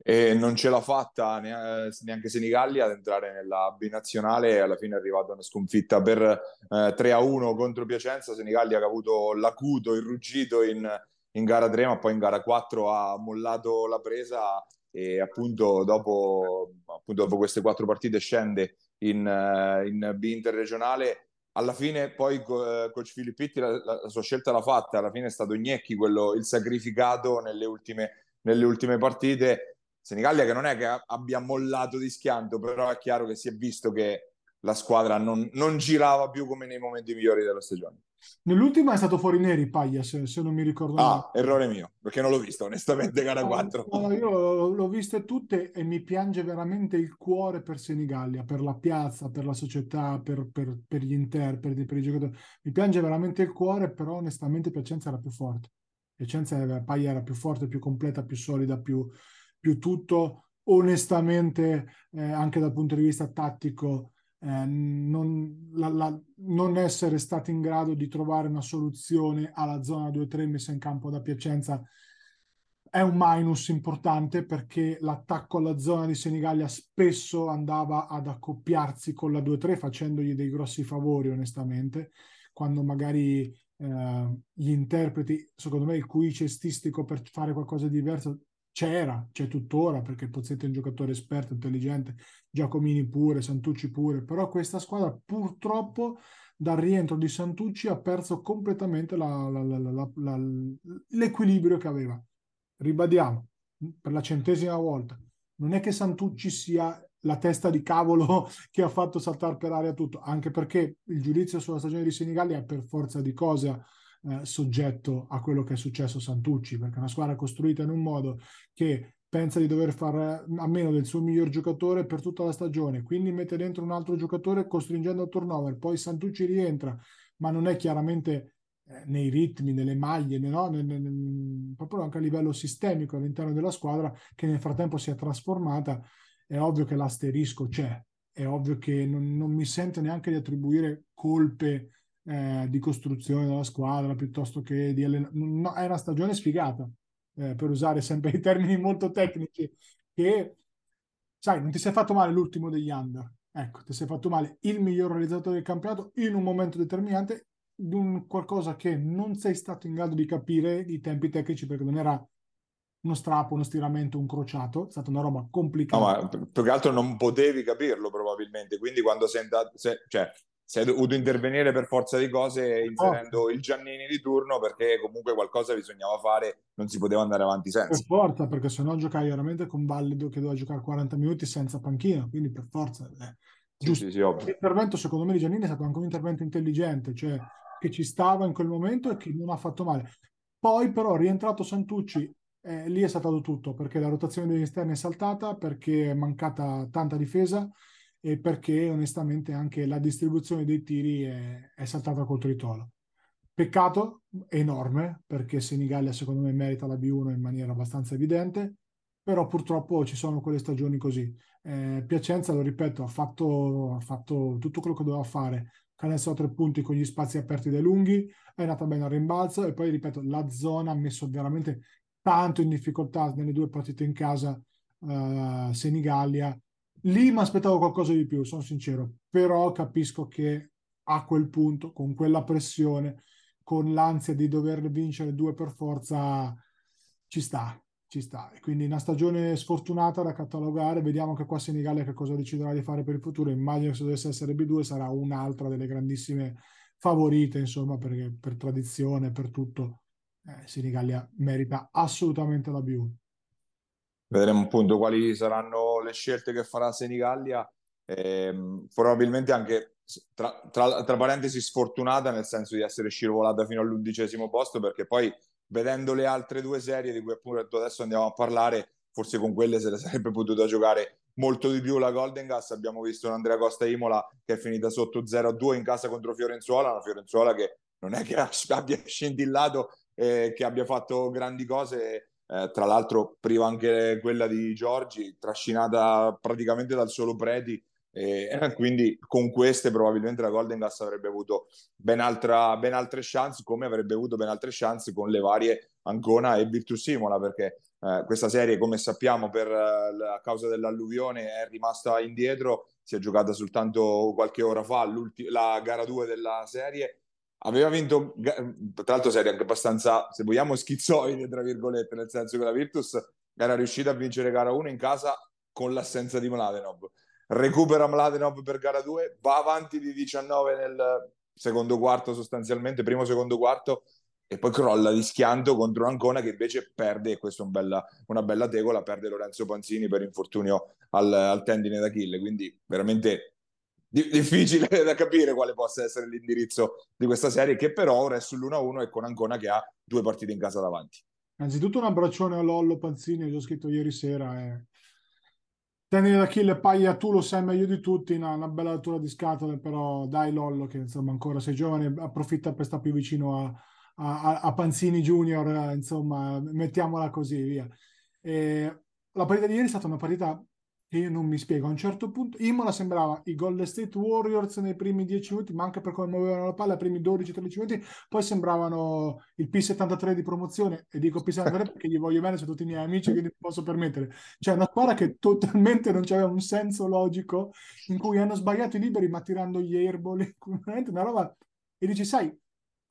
E non ce l'ha fatta neanche Senigalli ad entrare nella B nazionale alla fine è arrivata una sconfitta per eh, 3 a 1 contro Piacenza. Senigalli ha avuto l'acuto, il ruggito in, in gara 3 ma poi in gara 4 ha mollato la presa e appunto dopo, appunto dopo queste quattro partite scende in, uh, in B interregionale. Alla fine poi uh, coach Filippitti la, la, sua scelta l'ha fatta, alla fine è stato Gnecchi quello, il sacrificato nelle ultime, nelle ultime partite. Senigallia che non è che abbia mollato di schianto, però è chiaro che si è visto che la squadra non, non girava più come nei momenti migliori della stagione. Nell'ultima è stato fuori neri Paglia, se, se non mi ricordo Ah, male. errore mio, perché non l'ho visto onestamente gara no, 4. No, io l'ho viste tutte e mi piange veramente il cuore per Senigallia, per la piazza, per la società, per, per, per gli interpreti, per i giocatori. Mi piange veramente il cuore, però onestamente Piacenza era più forte. Piacenza era, Paglia era più forte, più completa, più solida, più, più tutto. Onestamente, eh, anche dal punto di vista tattico, eh, non, la, la, non, essere stati in grado di trovare una soluzione alla zona 2-3 messa in campo da Piacenza è un minus importante perché l'attacco alla zona di Senigallia spesso andava ad accoppiarsi con la 2-3 facendogli dei grossi favori onestamente quando magari eh, gli interpreti secondo me il cui cestistico per fare qualcosa di diverso c'era, c'è tuttora perché Pozzetto è un giocatore esperto, intelligente, Giacomini pure, Santucci pure, però questa squadra purtroppo dal rientro di Santucci ha perso completamente la, la, la, l'equilibrio che aveva. Ribadiamo, per la centesima volta, non è che Santucci sia la testa di cavolo che ha fatto saltare per aria tutto, anche perché il giudizio sulla stagione di Senigallia è per forza di cose eh, soggetto a quello che è successo a Santucci, perché una squadra costruita in un modo che pensa di dover fare a meno del suo miglior giocatore per tutta la stagione, quindi mette dentro un altro giocatore costringendo a turnover, poi Santucci rientra, ma non è chiaramente eh, nei ritmi, nelle maglie, no? nel, nel, proprio anche a livello sistemico all'interno della squadra che nel frattempo si è trasformata, è ovvio che l'asterisco c'è, è ovvio che non, non mi sento neanche di attribuire colpe eh, di costruzione della squadra piuttosto che di allenamento. No, è una stagione sfigata, eh, per usare sempre i termini molto tecnici, che sai, non ti sei fatto male l'ultimo degli under. Ecco, ti sei fatto male il miglior realizzatore del campionato in un momento determinante di un qualcosa che non sei stato in grado di capire i tempi tecnici perché non era uno strappo, uno stiramento, un crociato, è stata una roba complicata. No, ma più che altro non potevi capirlo probabilmente, quindi quando sei andato, se, cioè si è dovuto intervenire per forza di cose inserendo oh. il Giannini di turno perché comunque qualcosa bisognava fare, non si poteva andare avanti senza. Per forza, perché se no giocavi veramente con Vallido che doveva giocare 40 minuti senza panchina, quindi per forza. Eh. Sì, sì, sì, L'intervento secondo me di Giannini è stato anche un intervento intelligente, cioè che ci stava in quel momento e che non ha fatto male. Poi però rientrato Santucci, eh, lì è saltato tutto, perché la rotazione degli esterni è saltata, perché è mancata tanta difesa, e perché onestamente anche la distribuzione dei tiri è, è saltata col tritolo. Peccato enorme perché Senigallia secondo me merita la B1 in maniera abbastanza evidente, però purtroppo ci sono quelle stagioni così. Eh, Piacenza, lo ripeto, ha fatto, ha fatto, tutto quello che doveva fare, canestro a tre punti con gli spazi aperti dai lunghi, è andata bene al rimbalzo e poi, ripeto, la zona ha messo veramente tanto in difficoltà nelle due partite in casa uh, Senigallia Lì mi aspettavo qualcosa di più, sono sincero, però capisco che a quel punto, con quella pressione, con l'ansia di dover vincere due per forza, ci sta. ci sta. E quindi una stagione sfortunata da catalogare, vediamo che qua Senigallia che cosa deciderà di fare per il futuro. Immagino che se dovesse essere B2 sarà un'altra delle grandissime favorite, insomma, perché per tradizione, per tutto, eh, Senigallia merita assolutamente la B1. Vedremo appunto quali saranno le scelte che farà Senigallia. Ehm, probabilmente anche tra, tra, tra, parentesi sfortunata nel senso di essere scivolata fino all'undicesimo posto perché poi vedendo le altre due serie di cui appunto adesso andiamo a parlare forse con quelle se le sarebbe potuta giocare molto di più la Golden Gas abbiamo visto Andrea Costa Imola che è finita sotto 0-2 in casa contro Fiorenzuola una Fiorenzuola che non è che abbia scintillato eh, che abbia fatto grandi cose eh, tra l'altro priva anche quella di Giorgi trascinata praticamente dal solo Preti e quindi con queste probabilmente la Golden Gas avrebbe avuto ben, altra, ben altre chance, come avrebbe avuto ben altre chance con le varie Ancona e Virtus Imola, perché eh, questa serie, come sappiamo, per eh, causa dell'alluvione è rimasta indietro, si è giocata soltanto qualche ora fa la gara 2 della serie. Aveva vinto, tra l'altro, serie anche abbastanza, se vogliamo, schizzoide, tra virgolette, nel senso che la Virtus era riuscita a vincere gara 1 in casa con l'assenza di Mladenov. Recupera Mladenov per gara 2, va avanti di 19 nel secondo quarto sostanzialmente, primo secondo quarto, e poi crolla di schianto contro Ancona che invece perde, e questa è un bella, una bella tegola, perde Lorenzo Panzini per infortunio al, al tendine d'Achille, quindi veramente difficile da capire quale possa essere l'indirizzo di questa serie, che però ora è sull'1-1 e con Ancona che ha due partite in casa davanti. Innanzitutto un abbraccione a Lollo Panzini, l'ho scritto ieri sera, è Tendine d'Achille, Paglia, tu lo sai meglio di tutti, no, una bella altura di scatole, però dai Lollo che insomma ancora sei giovane, approfitta per stare più vicino a, a, a Panzini Junior, insomma, mettiamola così, via. E la partita di ieri è stata una partita che io non mi spiego. A un certo punto Imola sembrava i Golden State Warriors nei primi 10 minuti, ma anche per come muovevano la palla, i primi 12-13 minuti, poi sembravano il P73 di promozione, e dico P73 perché gli voglio bene, sono tutti i miei amici, quindi mi posso permettere. Cioè una squadra che totalmente non c'aveva un senso logico, in cui hanno sbagliato i liberi, ma tirando gli airball, una roba... E dici, sai,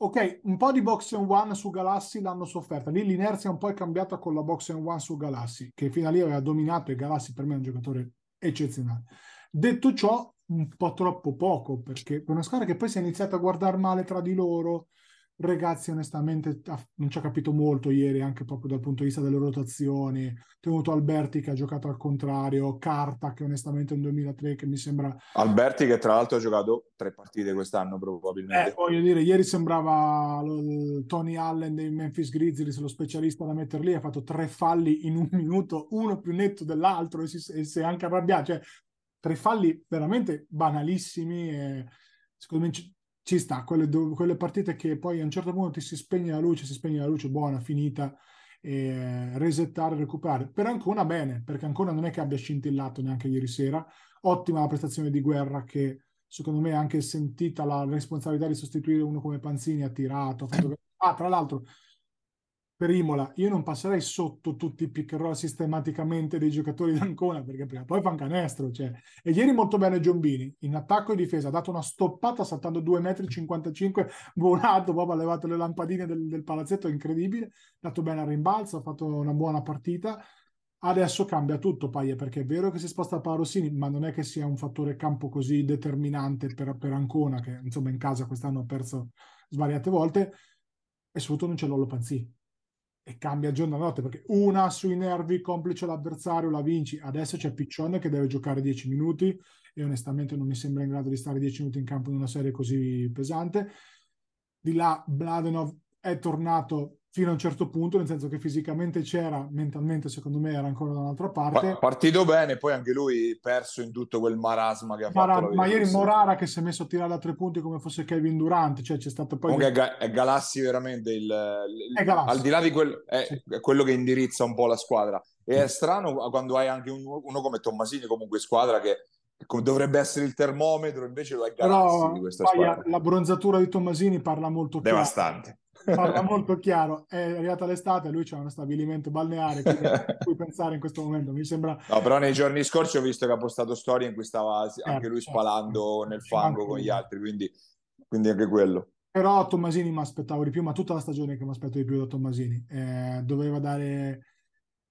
Ok, un po' di box and one su Galassi l'hanno sofferta. Lì l'inerzia un po' è cambiata con la box and one su Galassi, che fino a lì aveva dominato e Galassi per me è un giocatore eccezionale. Detto ciò, un po' troppo poco, perché per una squadra che poi si è iniziata a guardare male tra di loro, Ragazzi, onestamente, non ci ha capito molto ieri, anche proprio dal punto di vista delle rotazioni. Tenuto Alberti che ha giocato al contrario, Carta che onestamente è un 2003 che mi sembra... Alberti che tra l'altro ha giocato tre partite quest'anno probabilmente. Eh, voglio dire, ieri sembrava Tony Allen dei Memphis Grizzlies, lo specialista da mettere lì, ha fatto tre falli in un minuto, uno più netto dell'altro e si, e si è anche arrabbiato. Cioè, tre falli veramente banalissimi e secondo me ci sta, quelle, quelle, partite che poi a un certo punto ti si spegne la luce, si spegne la luce, buona, finita, e resettare, recuperare. Per Ancona bene, perché ancora non è che abbia scintillato neanche ieri sera. Ottima la prestazione di guerra che secondo me anche sentita la responsabilità di sostituire uno come Panzini, ha tirato. Fatto... Ah, tra l'altro, per Imola, io non passerei sotto tutti i pick and roll sistematicamente dei giocatori d'Ancona perché prima poi fan canestro. Cioè. E ieri molto bene Giombini, in attacco e difesa, ha dato una stoppata saltando 2,55 m, volato, proprio ha levato le lampadine del, del palazzetto, incredibile, ha dato bene al rimbalzo, ha fatto una buona partita. Adesso cambia tutto, Paia, perché è vero che si sposta Rossini, ma non è che sia un fattore campo così determinante per, per Ancona, che insomma in casa quest'anno ha perso svariate volte, e soprattutto non c'è Lollo Panzi e cambia giorno a notte perché una sui nervi complice l'avversario la vinci. Adesso c'è Piccione che deve giocare 10 minuti e onestamente non mi sembra in grado di stare 10 minuti in campo in una serie così pesante. Di là Bladenov è tornato fino a un certo punto, nel senso che fisicamente c'era, mentalmente secondo me era ancora da un'altra parte. Partito bene, poi anche lui perso in tutto quel marasma che ha Mara, fatto. Ma ieri Morara che si è messo a tirare da tre punti come fosse Kevin Durant, cioè c'è stato poi... Comunque è, è Galassi veramente il... il Galassi. Al di là di quel, è, sì. è, quello che indirizza un po' la squadra. E è strano quando hai anche uno, uno come Tommasini comunque squadra che dovrebbe essere il termometro, invece lo è Galassi Però, di questa squadra. La bronzatura di Tommasini parla molto chiaro. Devastante parla molto chiaro. È arrivata l'estate, lui c'è uno stabilimento balneare a cui pensare in questo momento. Mi sembra. No, però nei giorni scorsi ho visto che ha postato storie in cui stava anche certo, lui certo. spalando certo. nel fango con gli altri, quindi, quindi anche quello. Però Tommasini mi aspettavo di più, ma tutta la stagione che mi aspetto di più da Tommasini. Eh, doveva dare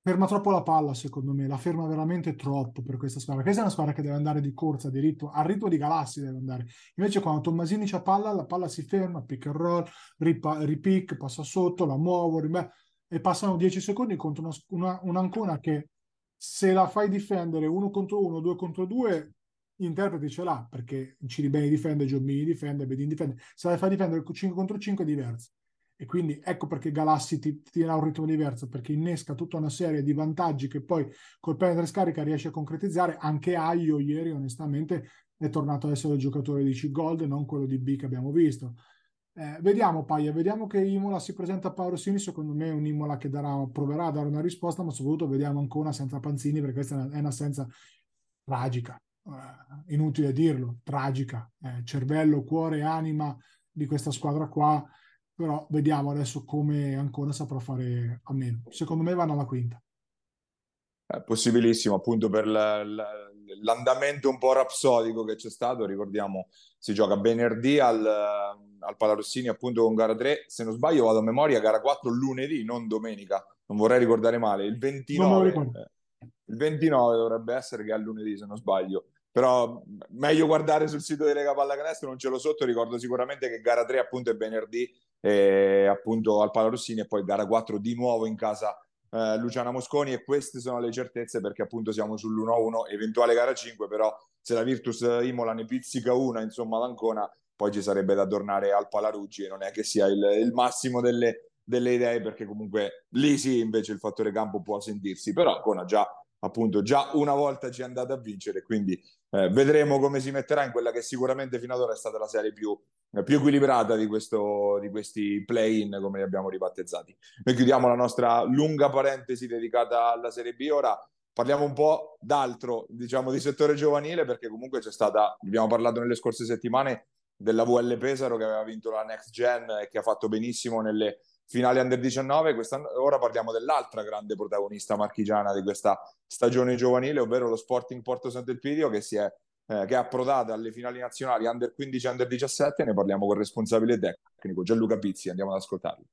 ferma troppo la palla, secondo me, la ferma veramente troppo per questa squadra. Questa è una squadra che deve andare di corsa, di ritmo, al ritmo di Galassi deve andare. Invece quando Tommasini c'ha palla, la palla si ferma, pick and roll, ripa, ripick, passa sotto, la muovo, rimbe- e passano 10 secondi contro una, una, un'Ancona che se la fai difendere uno contro uno, due contro due, interpreti ce l'ha, perché Ciribeni difende, Giobbini difende, Bedin difende. Se la fai difendere 5 contro 5 è diverso. E quindi ecco perché Galassi ti, ti dirà un ritmo diverso, perché innesca tutta una serie di vantaggi che poi col penetra scarica riesce a concretizzare. Anche Aio ieri, onestamente, è tornato ad essere il giocatore di C-Gold, non quello di B che abbiamo visto. Eh, vediamo Paia, vediamo che Imola si presenta a Paolo Sini, secondo me è un Imola che darà, proverà a dare una risposta, ma soprattutto vediamo ancora senza Panzini perché questa è un'assenza tragica, eh, inutile dirlo, tragica, eh, cervello, cuore, anima di questa squadra qua però vediamo adesso come ancora saprà fare a meno. Secondo me vanno alla quinta. È possibilissimo, appunto per la, la, l'andamento un po' rapsodico che c'è stato, ricordiamo, si gioca venerdì al, al Palarossini appunto con gara 3, se non sbaglio vado a memoria, gara 4 lunedì, non domenica, non vorrei ricordare male, il 29, eh, il 29 dovrebbe essere che è lunedì se non sbaglio, però meglio guardare sul sito di Lega Pallacanestro, non ce l'ho sotto, ricordo sicuramente che gara 3 appunto è venerdì eh, appunto al Palarossini e poi gara 4 di nuovo in casa eh, Luciana Mosconi e queste sono le certezze perché appunto siamo sull'1-1, eventuale gara 5 però se la Virtus Imola ne pizzica una insomma l'Ancona poi ci sarebbe da tornare al Palaruggi e non è che sia il, il massimo delle, delle, idee perché comunque lì sì invece il fattore campo può sentirsi però Ancona già appunto già una volta ci è andata a vincere quindi eh, vedremo come si metterà in quella che sicuramente fino ad ora è stata la serie più più equilibrata di, questo, di questi play-in come li abbiamo ribattezzati. Noi chiudiamo la nostra lunga parentesi dedicata alla Serie B. Ora parliamo un po' d'altro, diciamo di settore giovanile, perché comunque c'è stata, abbiamo parlato nelle scorse settimane della VL Pesaro che aveva vinto la Next Gen e che ha fatto benissimo nelle finali under 19. Ora parliamo dell'altra grande protagonista marchigiana di questa stagione giovanile, ovvero lo Sporting Porto Sant'Elpidio che si è eh, che è approdata alle finali nazionali under 15 e under 17, ne parliamo con il responsabile tecnico Gianluca Pizzi, andiamo ad ascoltarlo.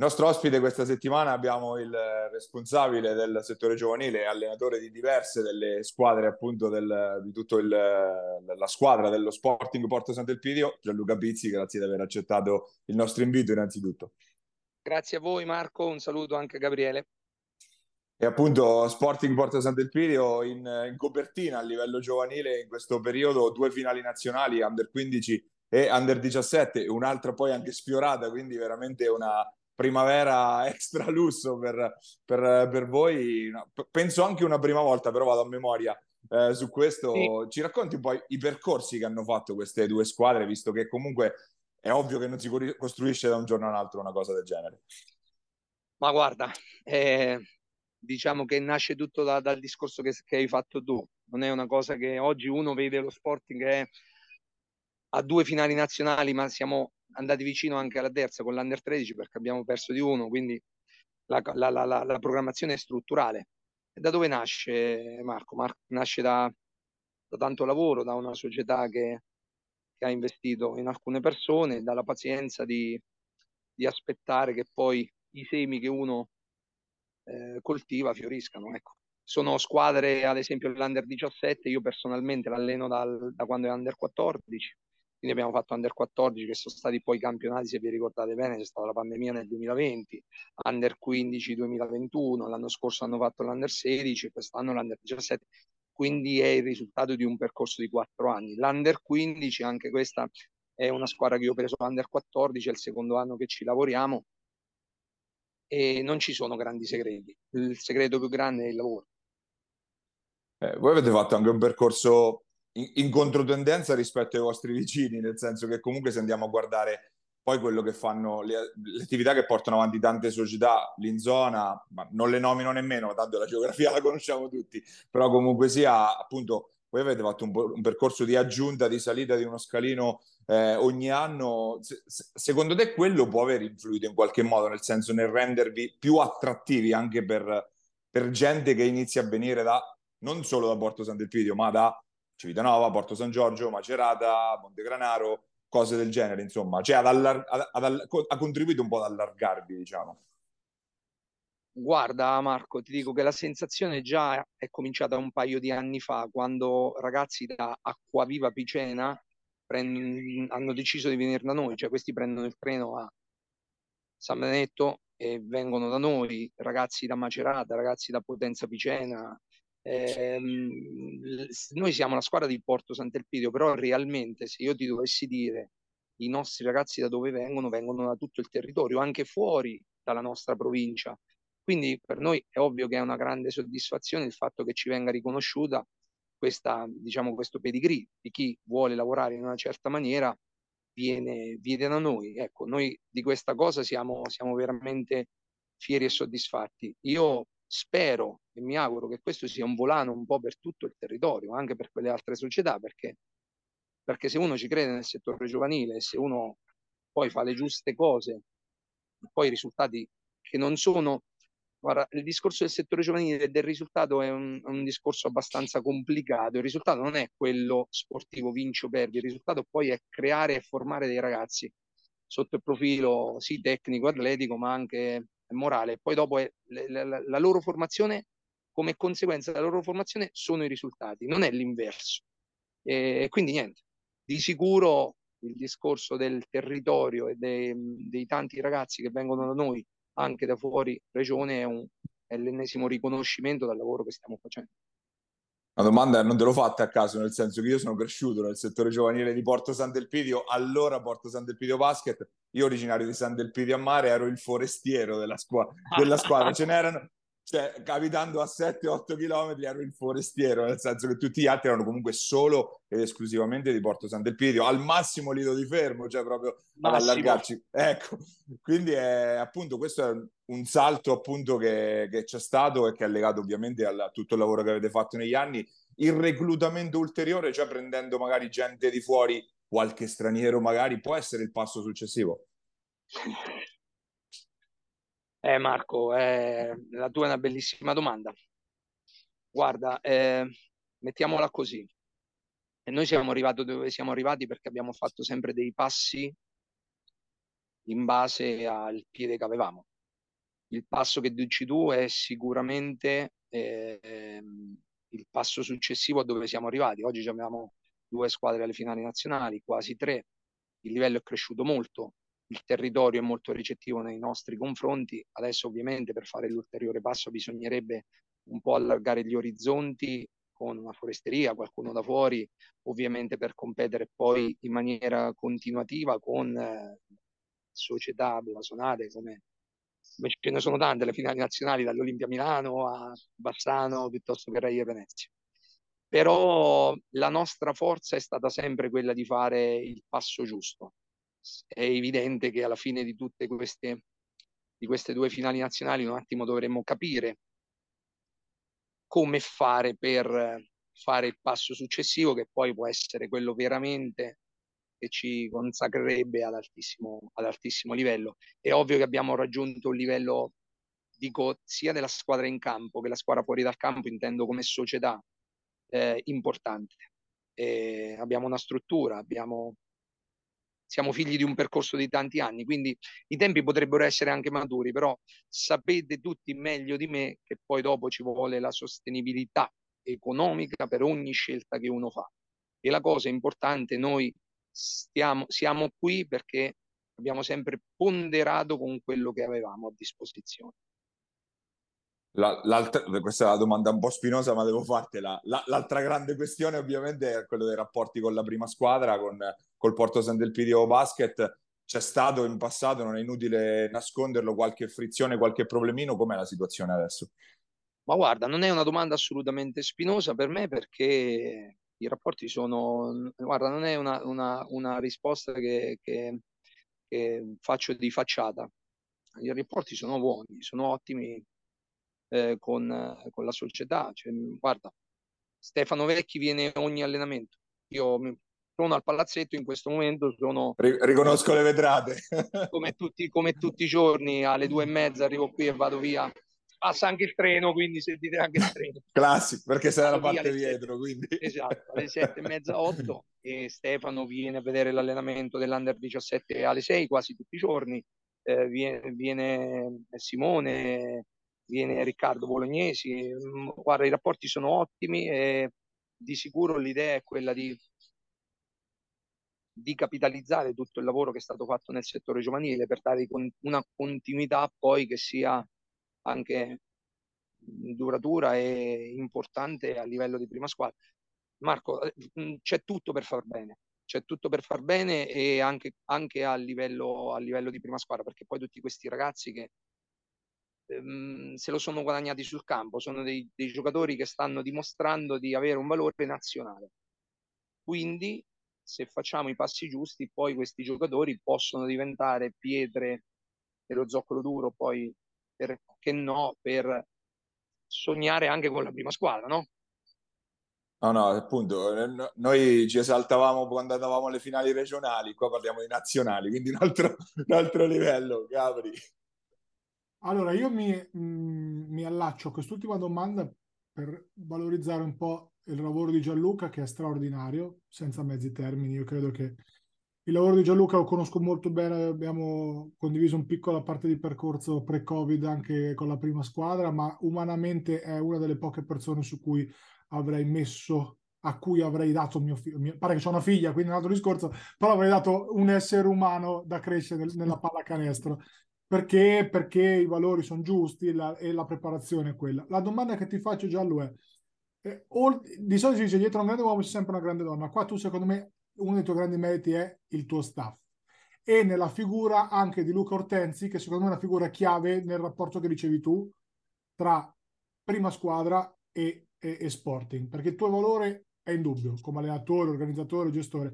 Il nostro ospite questa settimana abbiamo il responsabile del settore giovanile allenatore di diverse delle squadre appunto del, di tutta la squadra dello Sporting Porto Sant'Elpidio, Gianluca Pizzi, grazie di aver accettato il nostro invito innanzitutto. Grazie a voi Marco, un saluto anche a Gabriele. E appunto Sporting Porto Sant'Elpidio in, in copertina a livello giovanile in questo periodo, due finali nazionali, under 15 e under 17, un'altra poi anche sfiorata, quindi veramente una, primavera extra lusso per, per, per voi. Penso anche una prima volta, però vado a memoria eh, su questo. Sì. Ci racconti un po' i, i percorsi che hanno fatto queste due squadre, visto che comunque è ovvio che non si costruisce da un giorno all'altro una cosa del genere. Ma guarda, eh, diciamo che nasce tutto da, dal discorso che, che, hai fatto tu. Non è una cosa che oggi uno vede lo Sporting che è a due finali nazionali, ma siamo andati vicino anche alla terza con l'Under 13 perché abbiamo perso di uno, quindi la, la, la, la programmazione è strutturale. Da dove nasce Marco? Marco nasce da, da tanto lavoro, da una società che, che, ha investito in alcune persone, dalla pazienza di, di aspettare che poi i semi che uno eh, coltiva fioriscano. Ecco. Sono squadre, ad esempio l'Under 17, io personalmente l'alleno dal, da quando è Under 14, quindi abbiamo fatto under 14 che sono stati poi campionati se vi ricordate bene c'è stata la pandemia nel 2020 under 15 2021 l'anno scorso hanno fatto l'under 16 quest'anno l'under 17 quindi è il risultato di un percorso di quattro anni. L'under 15 anche questa è una squadra che io ho preso l'under 14 è il secondo anno che ci lavoriamo. E non ci sono grandi segreti. Il segreto più grande è il lavoro. Eh, voi avete fatto anche un percorso in, in controtendenza rispetto ai vostri vicini, nel senso che comunque se andiamo a guardare poi quello che fanno le, le, attività che portano avanti tante società lì in zona, ma non le nomino nemmeno, tanto la geografia la conosciamo tutti, però comunque sia appunto voi avete fatto un, un percorso di aggiunta, di salita di uno scalino eh, ogni anno. Se, se, secondo te quello può aver influito in qualche modo, nel senso nel rendervi più attrattivi anche per, per gente che inizia a venire da non solo da Porto Sant'Elpidio, ma da Civitanova, Porto San Giorgio, Macerata, Montegranaro, cose del genere, insomma, cioè ad allar- ad, ad, ha contribuito un po' ad allargarvi, diciamo. Guarda Marco, ti dico che la sensazione già è cominciata un paio di anni fa, quando ragazzi da Acquaviva Picena prend- hanno deciso di venire da noi, cioè questi prendono il treno a San Benedetto e vengono da noi, ragazzi da Macerata, ragazzi da Potenza Picena. Eh, noi siamo la squadra di Porto Sant'Elpidio, però realmente se io ti dovessi dire i nostri ragazzi da dove vengono, vengono da tutto il territorio, anche fuori dalla nostra provincia. Quindi per noi è ovvio che è una grande soddisfazione il fatto che ci venga riconosciuta questa, diciamo, questo pedigree di chi vuole lavorare in una certa maniera viene, viene da noi. Ecco, noi di questa cosa siamo, siamo veramente fieri e soddisfatti. Io spero e mi auguro che questo sia un volano un po' per tutto il territorio, anche per quelle altre società, perché, perché se uno ci crede nel settore giovanile, se uno poi fa le giuste cose, poi i risultati che non sono Guarda, il discorso del settore giovanile e del risultato è un, un, discorso abbastanza complicato. Il risultato non è quello sportivo vinci o perdi, il risultato poi è creare e formare dei ragazzi sotto il profilo sì tecnico, atletico, ma anche morale. Poi dopo è, la, la, loro formazione, come conseguenza della loro formazione, sono i risultati, non è l'inverso. E quindi niente, di sicuro il discorso del territorio e dei, dei tanti ragazzi che vengono da noi anche da fuori regione è, un, è l'ennesimo riconoscimento del lavoro che stiamo facendo. La domanda non te l'ho fatta a caso, nel senso che io sono cresciuto nel settore giovanile di Porto Sant'Elpidio, allora Porto Sant'Elpidio Basket, io originario di Sant'Elpidio a Mare ero il forestiero della, squ- della squadra, ce n'erano, cioè, capitando a 7-8 km ero il forestiero, nel senso che tutti gli altri erano comunque solo ed esclusivamente di Porto Sant'Elpidio, al massimo Lido di Fermo, cioè proprio ad allargarci. Ecco, quindi è, appunto questo è un salto appunto che, che c'è stato e che è legato ovviamente a tutto il lavoro che avete fatto negli anni. Il reclutamento ulteriore, cioè prendendo magari gente di fuori, qualche straniero magari, può essere il passo successivo? Eh, Marco, eh, la tua è una bellissima domanda. Guarda, eh, mettiamola così. E noi siamo arrivati dove siamo arrivati perché abbiamo fatto sempre dei passi in base al piede che avevamo. Il passo che dici tu è sicuramente eh, il passo successivo a dove siamo arrivati. Oggi abbiamo due squadre alle finali nazionali, quasi tre. Il livello è cresciuto molto, il territorio è molto ricettivo nei nostri confronti. Adesso ovviamente per fare l'ulteriore passo bisognerebbe un po' allargare gli orizzonti con una foresteria, qualcuno da fuori, ovviamente per competere poi in maniera continuativa con eh, società blasonate come, ce ne sono tante, le finali nazionali dall'Olimpia Milano a Bassano piuttosto che e Venezia. Però la nostra forza è stata sempre quella di fare il passo giusto, è evidente che alla fine di tutte queste, di queste due finali nazionali un attimo dovremmo capire come fare per fare il passo successivo che poi può essere quello veramente che ci consacrerebbe all'altissimo, all'altissimo livello. È ovvio che abbiamo raggiunto un livello, dico, sia della squadra in campo che la squadra fuori dal campo, intendo come società, eh, importante. Eh, abbiamo una struttura, abbiamo siamo figli di un percorso di tanti anni, quindi i tempi potrebbero essere anche maturi, però sapete tutti meglio di me che poi dopo ci vuole la sostenibilità economica per ogni scelta che uno fa. E la cosa importante, noi stiamo, siamo qui perché abbiamo sempre ponderato con quello che avevamo a disposizione. La, questa è una domanda un po' spinosa, ma devo fartela. La, l'altra grande questione, ovviamente, è quello dei rapporti con la prima squadra, con col Porto Sant'Elpidio Basket. C'è stato in passato, non è inutile nasconderlo, qualche frizione, qualche problemino. Com'è la situazione adesso? Ma guarda, non è una domanda assolutamente spinosa per me perché i rapporti sono, guarda, non è una, una, una risposta che, che, che, faccio di facciata. I rapporti sono buoni, sono ottimi eh, con, con, la società. Cioè, guarda, Stefano Vecchi viene ogni allenamento. Io sono al palazzetto in questo momento, sono... Riconosco le vetrate. come, tutti, come tutti i giorni, alle due e mezza arrivo qui e vado via passa anche il treno, quindi sentite anche il treno. Classico, perché Vado via parte dietro, quindi... Esatto, alle sette e mezza, otto, e Stefano viene a vedere l'allenamento dell'Under 17 alle 6 quasi tutti i giorni, eh, viene, viene Simone, viene Riccardo Bolognesi, Mm, guarda i rapporti sono ottimi e di sicuro l'idea è quella di, di capitalizzare tutto il lavoro che è stato fatto nel settore giovanile per dare una continuità poi che sia anche duratura e importante a livello di prima squadra. Marco, eh, mh, c'è tutto per far bene, c'è tutto per far bene e anche, anche a livello, a livello di prima squadra, perché poi tutti questi ragazzi che ehm, se lo sono guadagnati sul campo, sono dei, dei giocatori che stanno dimostrando di avere un valore nazionale. Quindi, se facciamo i passi giusti, poi questi giocatori possono diventare pietre dello zoccolo duro, poi perché no, per sognare anche con la prima squadra, no? No, no, appunto, eh, no- noi ci esaltavamo quando andavamo alle finali regionali, qua parliamo di nazionali, quindi un altro, un altro livello, Gabri. Allora, io mi, mh, mi allaccio a quest'ultima domanda per valorizzare un po' il lavoro di Gianluca, che è straordinario, senza mezzi termini. Io credo che il lavoro di Gianluca lo conosco molto bene, abbiamo condiviso un piccola parte di percorso pre-Covid anche con la prima squadra, ma umanamente è una delle poche persone su cui avrei messo, a cui avrei dato mio figlio. Pare che c'ho una figlia, quindi è un altro discorso, però avrei dato un essere umano da crescere nel- nella pallacanestro. Perché? Perché i valori sono giusti la- e la preparazione è quella. La domanda che ti faccio, Giallo, è: eh, ol- di solito si dice dietro un grande uomo c'è sempre una grande donna. Qua tu, secondo me, uno dei tuoi grandi meriti è il tuo staff. E nella figura anche di Luca Ortenzi, che secondo me è una figura chiave nel rapporto che dicevi tu tra prima squadra e, e- e Sporting, perché il tuo valore è indubbio come allenatore, organizzatore, gestore.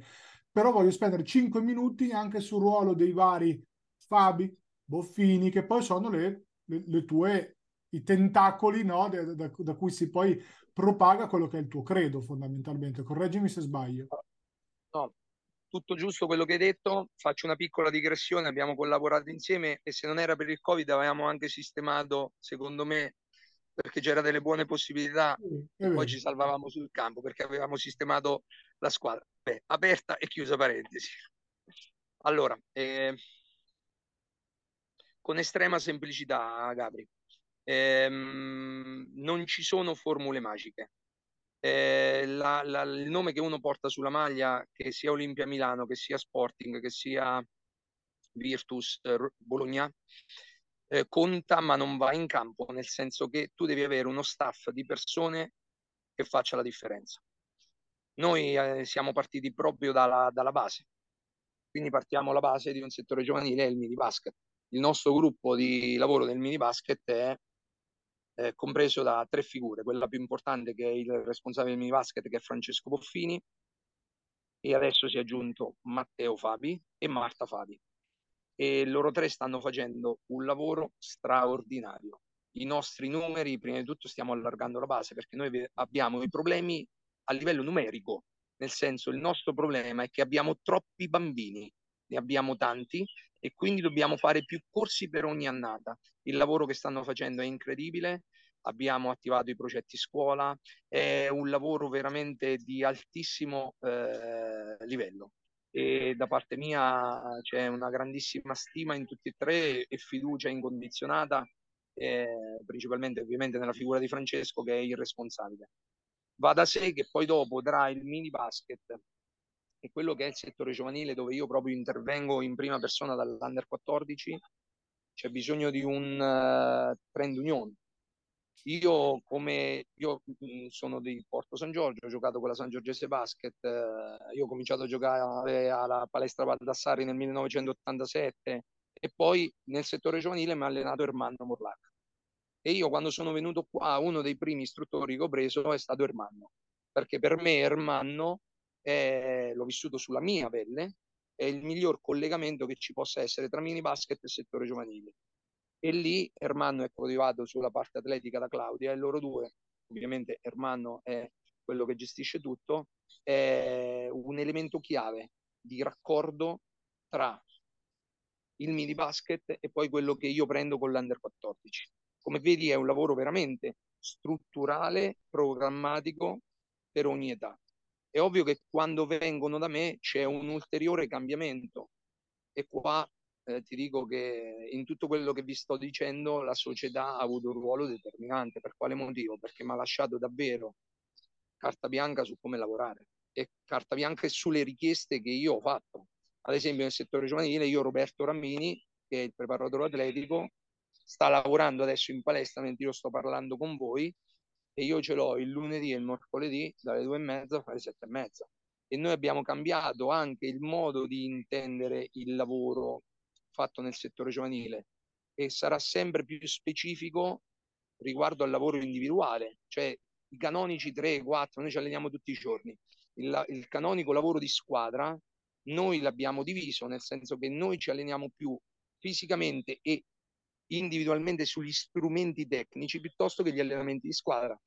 Però voglio spendere 5 minuti anche sul ruolo dei vari Fabi, Boffini, che poi sono le, le- le tue, i tentacoli no, da, da- da cui si poi propaga quello che è il tuo credo fondamentalmente. Correggimi se sbaglio. No, tutto giusto quello che hai detto. Faccio una piccola digressione. Abbiamo collaborato insieme e se non era per il Covid avevamo anche sistemato, secondo me, perché c'era delle buone possibilità Sì, è e poi ci salvavamo sul campo perché avevamo sistemato la squadra. Beh, aperta e chiusa parentesi. Allora, eh, con estrema semplicità, Gabri, ehm, non ci sono formule magiche. Eh, la- la- il nome che uno porta sulla maglia, che sia Olimpia Milano, che sia Sporting, che sia Virtus eh, Bologna, eh, conta ma non va in campo, nel senso che tu devi avere uno staff di persone che faccia la differenza. Noi eh, siamo partiti proprio dalla, dalla base, quindi partiamo alla base di un settore giovanile, il mini basket. Il nostro gruppo di lavoro del mini basket è eh, compreso da tre figure, quella più importante che è il responsabile del mini basket che è Francesco Boffini e adesso si è aggiunto Matteo Fabi e Marta Fabi e loro tre stanno facendo un lavoro straordinario. I nostri numeri, prima di tutto, stiamo allargando la base perché noi abbiamo i problemi a livello numerico, nel senso il nostro problema è che abbiamo troppi bambini, ne abbiamo tanti e quindi dobbiamo fare più corsi per ogni annata. Il lavoro che stanno facendo è incredibile, abbiamo attivato i progetti scuola, è un lavoro veramente di altissimo eh, livello e da parte mia c'è una grandissima stima in tutti e tre e fiducia incondizionata, eh, principalmente ovviamente nella figura di Francesco che è il responsabile. Va da sé che poi dopo tra il mini basket e quello che è il settore giovanile dove io proprio intervengo in prima persona dall'Under 14 c'è bisogno di un uh, trend union. Io come io mh, sono di Porto San Giorgio, ho giocato con la San Giorgese Basket, eh, io ho cominciato a giocare alla palestra Baldassari nel 1987 e poi nel settore giovanile mi ha allenato Ermanno Morlacca. E io quando sono venuto qua, uno dei primi istruttori che ho preso è stato Ermanno, perché per me Ermanno è, l'ho vissuto sulla mia pelle, è il miglior collegamento che ci possa essere tra mini basket e settore giovanile. E lì Ermanno è coadiuvato sulla parte atletica da Claudia e loro due, ovviamente Ermanno è quello che gestisce tutto, è un elemento chiave di raccordo tra il mini basket e poi quello che io prendo con l'Under 14. come vedi è un lavoro veramente strutturale, programmatico per ogni età. È ovvio che quando vengono da me c'è un ulteriore cambiamento e qua eh, ti dico che in tutto quello che vi sto dicendo la società ha avuto un ruolo determinante. Per quale motivo? Perché mi ha lasciato davvero carta bianca su come lavorare e carta bianca sulle richieste che io ho fatto. Ad esempio nel settore giovanile io Roberto Rammini, che è il preparatore atletico, sta lavorando adesso in palestra mentre io sto parlando con voi e io ce l'ho il lunedì e il mercoledì dalle due e mezza alle sette e mezza. E noi abbiamo cambiato anche il modo di intendere il lavoro fatto nel settore giovanile e sarà sempre più specifico riguardo al lavoro individuale, cioè i canonici 3, 4, noi ci alleniamo tutti i giorni. Il, il canonico lavoro di squadra noi l'abbiamo diviso nel senso che noi ci alleniamo più fisicamente e individualmente sugli strumenti tecnici piuttosto che gli allenamenti di squadra,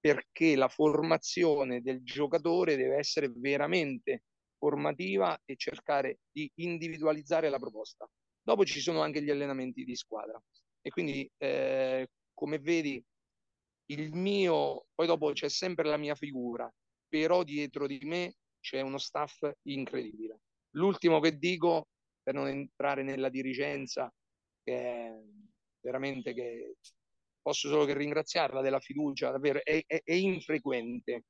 perché la formazione del giocatore deve essere veramente formativa e cercare di individualizzare la proposta. Dopo ci sono anche gli allenamenti di squadra e quindi eh, come vedi il mio, poi dopo c'è sempre la mia figura, però dietro di me c'è uno staff incredibile. L'ultimo che dico, per non entrare nella dirigenza, che veramente che posso solo che ringraziarla della fiducia, davvero è, è, è infrequente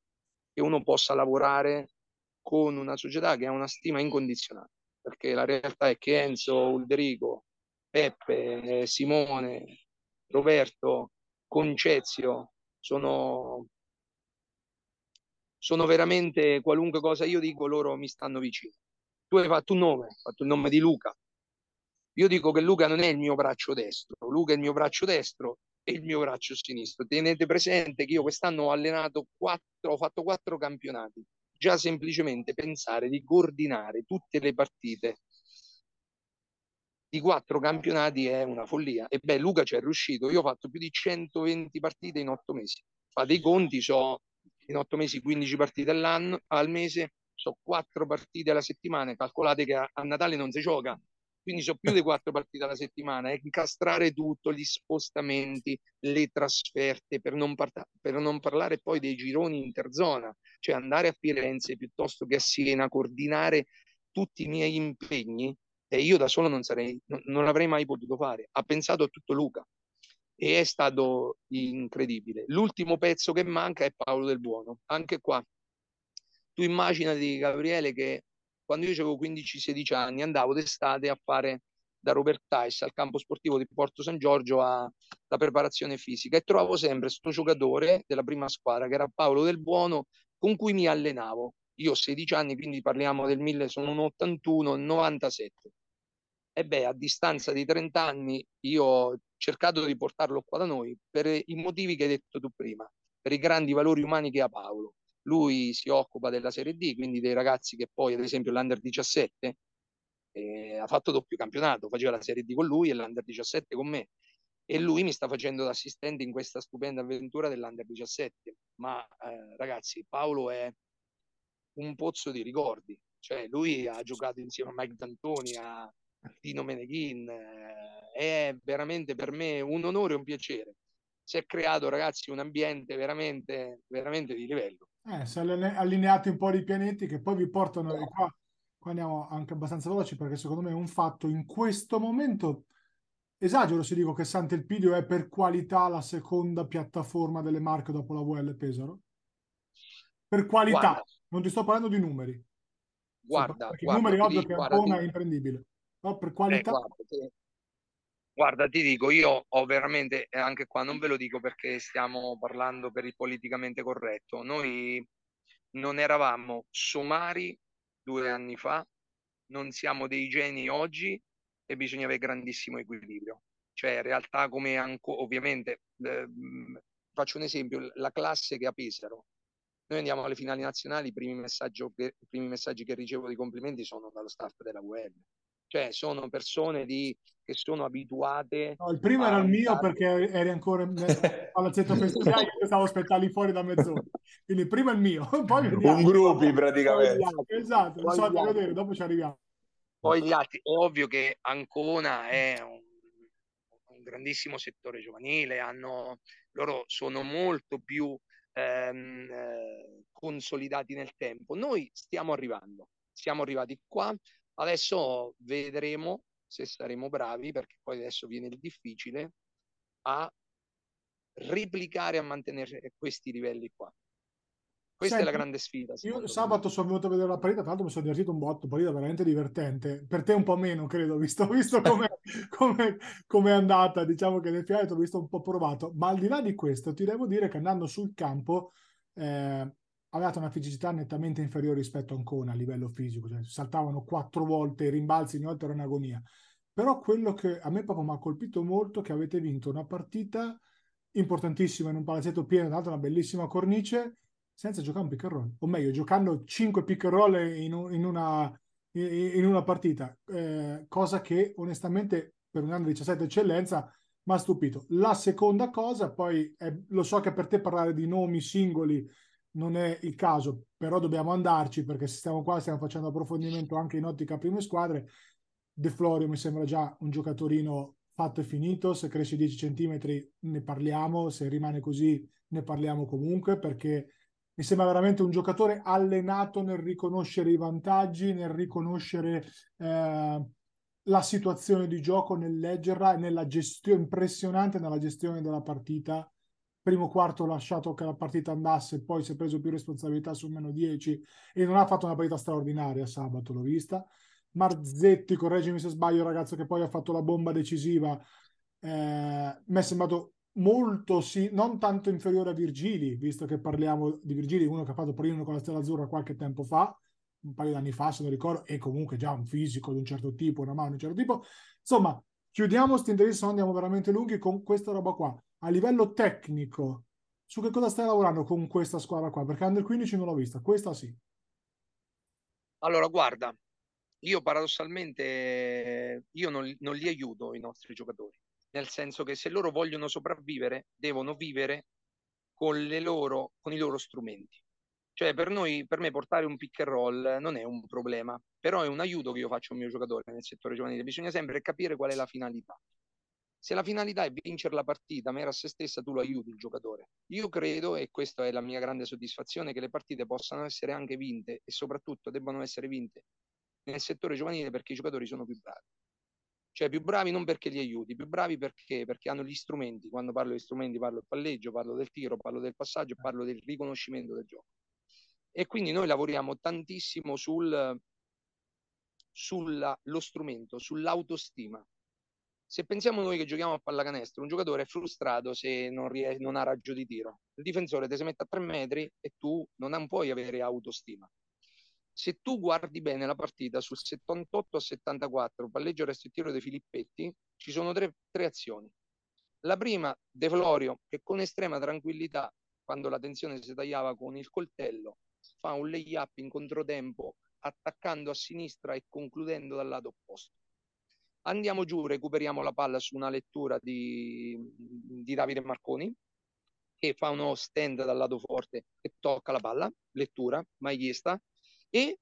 che uno possa lavorare con una società che ha una stima incondizionata, perché la realtà è che Enzo, Ulderico, Peppe, Simone, Roberto, Concezio sono, sono veramente qualunque cosa io dico, loro mi stanno vicino. Tu hai fatto un nome, hai fatto il nome di Luca. Io dico che Luca non è il mio braccio destro, Luca è il mio braccio destro e il mio braccio sinistro. Tenete presente che io quest'anno ho allenato quattro, ho fatto quattro campionati. Già semplicemente pensare di coordinare tutte le partite di quattro campionati è una follia. E beh, Luca ci è riuscito. Io ho fatto più di 120 partite in otto mesi. Fate i conti, so in otto mesi 15 partite all'anno, al mese, so quattro partite alla settimana. Calcolate che a, a Natale non si gioca, quindi so più di quattro partite alla settimana. E incastrare tutto, gli spostamenti, le trasferte, per non, par- per non parlare poi dei gironi interzona, cioè andare a Firenze piuttosto che a Siena, coordinare tutti i miei impegni e io da solo non, sarei, non, non l'avrei mai potuto fare. Ha pensato a tutto Luca e è stato incredibile. L'ultimo pezzo che manca è Paolo Del Buono. Anche qua, tu immaginati Gabriele che quando io avevo 15-16 anni andavo d'estate a fare da Robert Tice al campo sportivo di Porto San Giorgio a, la preparazione fisica e trovavo sempre questo giocatore della prima squadra che era Paolo Del Buono con cui mi allenavo. Io ho 16 anni, quindi parliamo del 1000, sono un 81, 97. E beh, a distanza di 30 anni io ho cercato di portarlo qua da noi per i motivi che hai detto tu prima, per i grandi valori umani che ha Paolo. Lui si occupa della Serie D, quindi dei ragazzi che poi, ad esempio, l'Under 17 eh, ha fatto doppio campionato, faceva la Serie D con lui e l'Under 17 con me. E lui mi sta facendo da assistente in questa stupenda avventura dell'Under 17. Ma eh, ragazzi, Paolo è un pozzo di ricordi. Cioè, lui ha giocato insieme a Mike D'Antoni, a Tino Meneghin. Eh, è veramente per me un onore e un piacere. Si è creato, ragazzi, un ambiente veramente, veramente di livello. Eh, si sono allineati un po' di pianeti che poi vi portano no. qua. Qua andiamo anche abbastanza veloci perché secondo me è un fatto in questo momento esagero se dico che Sant'Elpidio è per qualità la seconda piattaforma delle marche dopo la VL Pesaro? Per qualità, guarda, non ti sto parlando di numeri. Guarda, guarda, i numeri ovvio che guarda, Ancona è imprendibile. No, per eh, qualità guarda, ti, guarda, ti dico, io ho veramente, e anche qua non ve lo dico perché stiamo parlando per il politicamente corretto, noi non eravamo somari due anni fa, non siamo dei geni oggi e bisogna avere grandissimo equilibrio. Cioè, realtà come anco, ovviamente, eh, faccio un esempio, la classe che a Pesaro, noi andiamo alle finali nazionali, i primi, primi messaggi che ricevo di complimenti sono dallo staff della UL. Cioè, sono persone di, che sono abituate. No, il primo era il mio perché eri ancora al palazzetto festivale io stavo aspettando fuori da mezz'ora. Quindi prima il mio, poi vediamo. Un gruppi praticamente. Esatto, non so vedere, dopo ci arriviamo. Poi gli altri, è ovvio che Ancona è un, un grandissimo settore giovanile, hanno, loro sono molto più ehm, eh, consolidati nel tempo. Noi stiamo arrivando, siamo arrivati qua, adesso vedremo se saremo bravi, perché poi adesso viene il difficile, a replicare, a mantenere questi livelli qua. Questa Senti, è la grande sfida. Io sabato me. sono venuto a vedere la partita, tra l'altro mi sono divertito un botto, partita veramente divertente. Per te un po' meno, credo, visto, visto come è andata. Diciamo che nel finale ti ho visto un po' provato. Ma al di là di questo, ti devo dire che andando sul campo eh, avevate una fisicità nettamente inferiore rispetto a Ancona a livello fisico. Cioè, saltavano quattro volte, i rimbalzi ogni volta erano in agonia. Però quello che a me proprio mi ha colpito molto è che avete vinto una partita importantissima in un palazzetto pieno, tra una bellissima cornice senza giocare un pick and roll, o meglio, giocando 5 pick and roll in, in, una, in una, partita, eh, cosa che onestamente per un anno di 17 eccellenza mi ha stupito. La seconda cosa, poi è, lo so che per te parlare di nomi singoli non è il caso, però dobbiamo andarci perché se stiamo qua stiamo facendo approfondimento anche in ottica prime squadre. De Florio mi sembra già un giocatorino fatto e finito, se cresce 10 centimetri ne parliamo, se rimane così ne parliamo comunque perché mi sembra veramente un giocatore allenato nel riconoscere i vantaggi, nel riconoscere eh, la situazione di gioco, nel leggerla e nella gestione impressionante nella gestione della partita. Primo quarto lasciato che la partita andasse, poi si è preso più responsabilità su meno 10 e non ha fatto una partita straordinaria sabato, l'ho vista. Marzetti, correggimi se sbaglio, ragazzo che poi ha fatto la bomba decisiva, eh, mi è sembrato molto sì, non tanto inferiore a Virgili, visto che parliamo di Virgili, uno che ha fatto primo con la Stella Azzurra qualche tempo fa, un paio di anni fa, se non ricordo, e comunque già un fisico di un certo tipo, una mano di un certo tipo. Insomma, chiudiamo questa intervista, non andiamo veramente lunghi con questa roba qua. A livello tecnico, su che cosa stai lavorando con questa squadra qua? Perché Under 15 non l'ho vista, questa sì. Allora, guarda, io paradossalmente io non, non li aiuto i nostri giocatori nel senso che se loro vogliono sopravvivere, devono vivere con, loro, con i loro strumenti. Cioè, per noi, per me, portare un pick and roll non è un problema, però è un aiuto che io faccio al mio giocatore nel settore giovanile. Bisogna sempre capire qual è la finalità. Se la finalità è vincere la partita, mera a se stessa, tu lo aiuti il giocatore. Io credo, e questa è la mia grande soddisfazione, che le partite possano essere anche vinte e soprattutto debbano essere vinte nel settore giovanile perché i giocatori sono più bravi. Cioè più bravi non perché li aiuti, più bravi perché? Perché hanno gli strumenti. Quando parlo di strumenti parlo del palleggio, parlo del tiro, parlo del passaggio, parlo del riconoscimento del gioco. E quindi noi lavoriamo tantissimo sul, sullo strumento, sull'autostima. Se pensiamo noi che giochiamo a pallacanestro, un giocatore è frustrato se non, ries- non ha raggio di tiro. Il difensore ti si mette a tre metri e tu non puoi avere autostima se tu guardi bene la partita sul 78 a 74, palleggio restrittivo dei Filippetti, ci sono tre, tre azioni. La prima, De Florio, che con estrema tranquillità, quando la tensione si tagliava con il coltello, fa un lay-up in controtempo attaccando a sinistra e concludendo dal lato opposto. Andiamo giù, recuperiamo la palla su una lettura di, di Davide Marconi, che fa uno stand dal lato forte e tocca la palla, lettura mai vista, e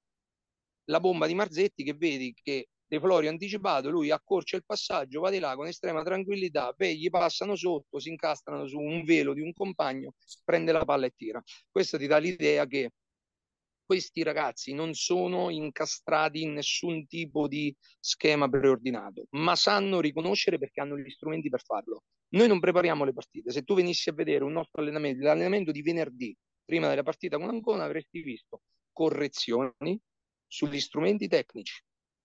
la bomba di Marzetti che vedi che De Florio anticipato, lui accorcia il passaggio, va di là con estrema tranquillità, poi gli passano sotto, si incastrano su un velo di un compagno, prende la palla e tira. Questo ti dà l'idea che questi ragazzi non sono incastrati in nessun tipo di schema preordinato, ma sanno riconoscere perché hanno gli strumenti per farlo. Noi non prepariamo le partite. Se tu venissi a vedere un nostro allenamento, l'allenamento di venerdì, prima della partita con Ancona, avresti visto correzioni sugli strumenti tecnici,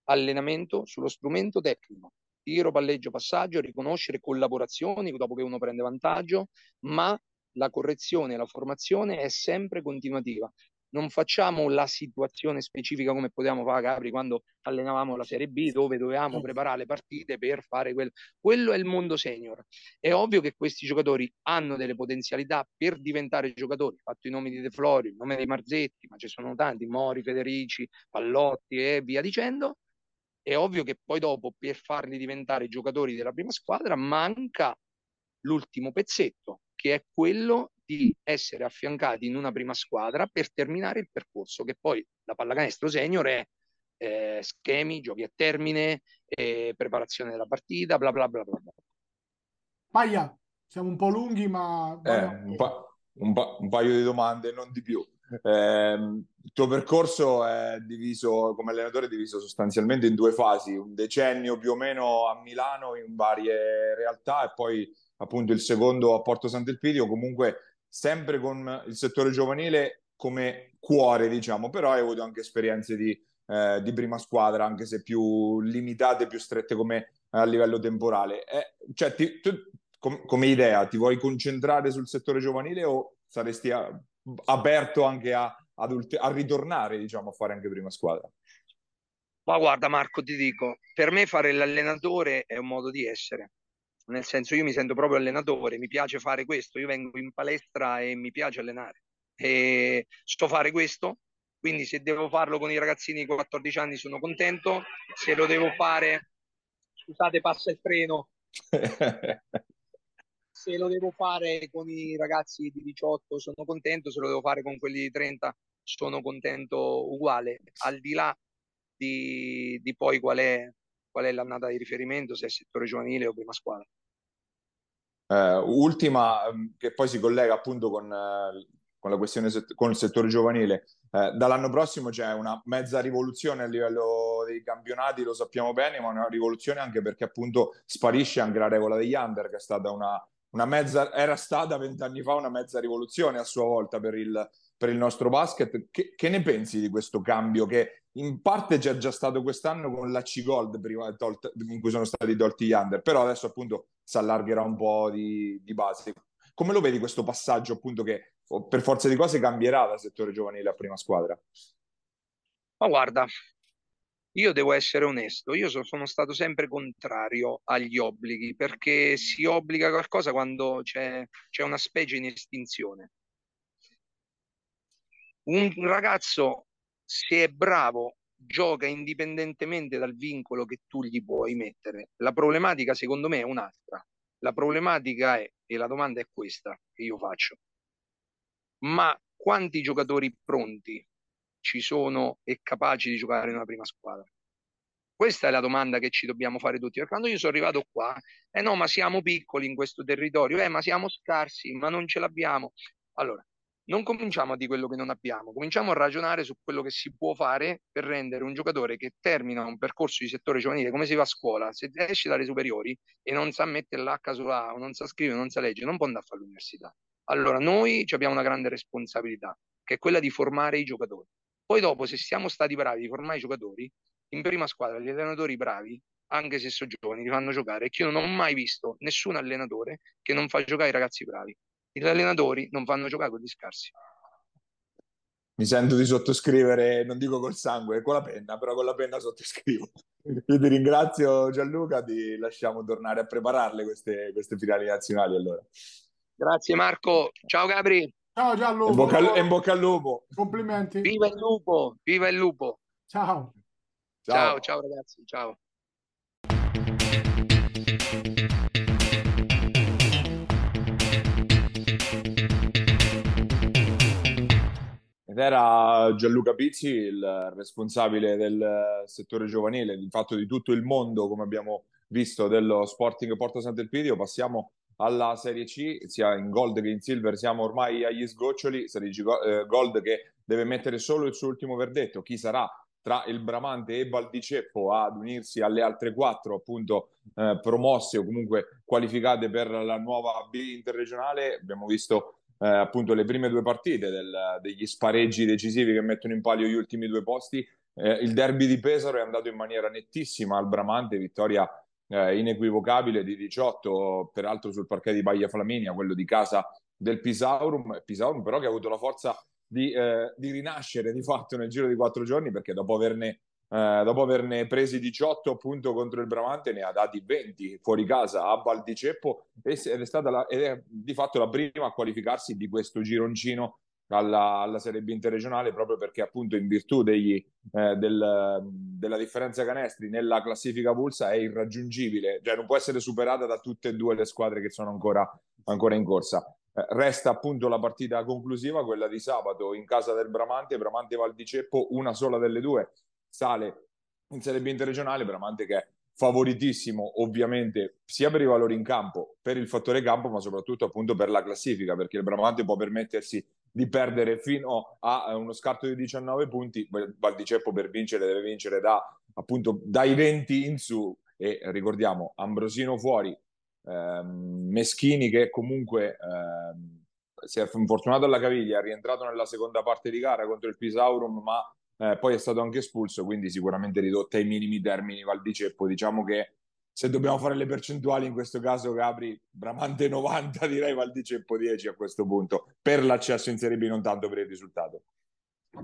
allenamento sullo strumento tecnico, tiro, palleggio, passaggio, riconoscere collaborazioni dopo che uno prende vantaggio, ma la correzione, la formazione è sempre continuativa non facciamo la situazione specifica come potevamo fare Capri quando allenavamo la Serie B dove dovevamo preparare le partite per fare quello. Quello è il mondo senior. È ovvio che questi giocatori hanno delle potenzialità per diventare giocatori. Fatto i nomi di De Flori, il nome dei Marzetti, ma ci sono tanti, Mori, Federici, Pallotti e via dicendo. È ovvio che poi dopo per farli diventare giocatori della prima squadra manca l'ultimo pezzetto, che è quello di essere affiancati in una prima squadra per terminare il percorso, che poi la pallacanestro senior è eh, schemi, giochi a termine, eh, preparazione della partita, bla bla bla bla. bla. Paia, siamo un po' lunghi, ma... Eh, un, pa- un, pa- un, paio di domande, non di più. Eh, il tuo percorso è diviso, come allenatore, è diviso sostanzialmente in due fasi, un decennio più o meno a Milano in varie realtà e poi appunto il secondo a Porto Sant'Elpidio, comunque sempre con il settore giovanile come cuore, diciamo, però hai avuto anche esperienze di, eh, di prima squadra, anche se più limitate, più strette come a livello temporale. Eh, cioè, ti, tu, com- come idea, ti vuoi concentrare sul settore giovanile o saresti a, aperto anche a, ulti- a ritornare, diciamo, a fare anche prima squadra? Ma guarda Marco, ti dico, per me fare l'allenatore è un modo di essere. Nel senso, io mi sento proprio allenatore, mi piace fare questo, io vengo in palestra e mi piace allenare. E sto fare questo, quindi se devo farlo con i ragazzini di 14 anni sono contento, se lo devo fare, scusate, passa il treno. se lo devo fare con i ragazzi di 18 sono contento, se lo devo fare con quelli di 30 sono contento uguale, al di là di, di poi qual è, qual è l'annata di riferimento, se è settore giovanile o prima squadra. Eh, ultima, ehm, che poi si collega appunto con, eh, con la questione set- con il settore giovanile. Eh, dall'anno prossimo c'è una mezza rivoluzione a livello dei campionati, lo sappiamo bene, ma una rivoluzione anche perché appunto sparisce anche la regola degli under, che è stata una, una mezza, era stata vent'anni fa una mezza rivoluzione a sua volta per il, per il nostro basket. Che, che, ne pensi di questo cambio che in parte c'è già stato quest'anno con la C Gold prima tolt, in cui sono stati tolti gli under, però adesso appunto si allargherà un po' di, di base. Come lo vedi questo passaggio appunto che per forza di cose cambierà dal settore giovanile a prima squadra? Ma guarda, io devo essere onesto, io sono stato sempre contrario agli obblighi perché si obbliga qualcosa quando c'è, c'è una specie in estinzione. Un ragazzo, se è bravo, gioca indipendentemente dal vincolo che tu gli puoi mettere. La problematica, secondo me, è un'altra. La problematica è, e la domanda è questa che io faccio, ma quanti giocatori pronti ci sono e capaci di giocare in una prima squadra? Questa è la domanda che ci dobbiamo fare tutti. Perché quando io sono arrivato qua, eh no, ma siamo piccoli in questo territorio, eh, ma siamo scarsi, ma non ce l'abbiamo. Allora, non cominciamo a di quello che non abbiamo, cominciamo a ragionare su quello che si può fare per rendere un giocatore che termina un percorso di settore giovanile come si va a scuola, se esce dalle superiori e non sa mettere l'H sulla A, non sa scrivere, non sa leggere, non può andare a fare l'università. Allora, noi abbiamo una grande responsabilità, che è quella di formare i giocatori. Poi dopo, se siamo stati bravi di formare i giocatori, in prima squadra gli allenatori bravi, anche se sono giovani, li fanno giocare. E io non ho mai visto nessun allenatore che non fa giocare i ragazzi bravi. Gli allenatori non fanno giocare quelli scarsi. Mi sento di sottoscrivere, non dico col sangue, con la penna, però con la penna sottoscrivo. Io ti ringrazio Gianluca, ti lasciamo tornare a prepararle queste, queste finali nazionali allora. Grazie Marco, ciao Gabri. Ciao Gianluca. In bocca, al, in bocca al lupo. Complimenti. Viva il lupo, viva il lupo. Ciao. Ciao, ciao, ciao ragazzi, ciao. Ed era Gianluca Pizzi, il responsabile del settore giovanile, di fatto di tutto il mondo, come abbiamo visto, dello Sporting Porto Sant'Elpidio. Passiamo alla Serie C, sia in Gold che in Silver, siamo ormai agli sgoccioli, Serie eh, Gold che deve mettere solo il suo ultimo verdetto, chi sarà tra il Bramante e Baldiceppo ad unirsi alle altre quattro appunto eh, promosse o comunque qualificate per la nuova B interregionale. Abbiamo visto eh, appunto le prime due partite del, degli spareggi decisivi che mettono in palio gli ultimi due posti. Eh, il derby di Pesaro è andato in maniera nettissima al Bramante, vittoria eh, inequivocabile di 18, peraltro sul parquet di Baia Flaminia, quello di casa del Pisaurum, Pisaurum però che ha avuto la forza di, eh, di rinascere di fatto nel giro di quattro giorni perché dopo averne, eh, dopo averne presi 18 appunto contro il Bramante ne ha dati 20 fuori casa a Valdiceppo ed è stata la, ed è di fatto la prima a qualificarsi di questo gironcino alla, alla, Serie B interregionale proprio perché appunto in virtù degli, eh, del, della differenza canestri nella classifica pulsa è irraggiungibile, cioè non può essere superata da tutte e due le squadre che sono ancora, ancora in corsa. Eh, resta appunto la partita conclusiva, quella di sabato in casa del Bramante, Bramante Valdiceppo, una sola delle due sale in Serie B interregionale, Bramante che favoritissimo ovviamente sia per i valori in campo, per il fattore campo, ma soprattutto appunto per la classifica, perché il Bramante può permettersi di perdere fino a uno scarto di 19 punti, Valdiceppo per vincere deve vincere da, appunto, dai 20 in su. E ricordiamo Ambrosino fuori, ehm, Meschini che comunque ehm, si è infortunato alla caviglia, è rientrato nella seconda parte di gara contro il Pisaurum, ma eh, poi è stato anche espulso, quindi sicuramente ridotta ai minimi termini Valdiceppo. Diciamo che se dobbiamo fare le percentuali in questo caso, Gabri, Bramante 90, direi Valdiceppo 10 a questo punto, per l'accesso in Serie B, non tanto per il risultato.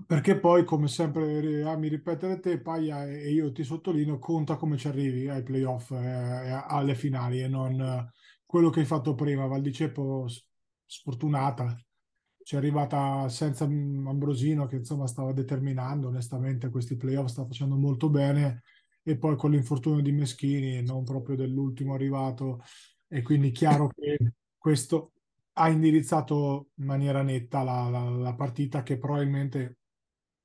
Perché poi, come sempre ami ripetere te, Paia, e io ti sottolineo, conta come ci arrivi ai playoff, eh, alle finali e non eh, quello che hai fatto prima. Valdiceppo sfortunata, ci è arrivata senza Ambrosino che insomma stava determinando onestamente questi playoff, sta facendo molto bene e poi con l'infortunio di Meschini non proprio dell'ultimo arrivato. E quindi chiaro che questo ha indirizzato in maniera netta la, la, la partita che probabilmente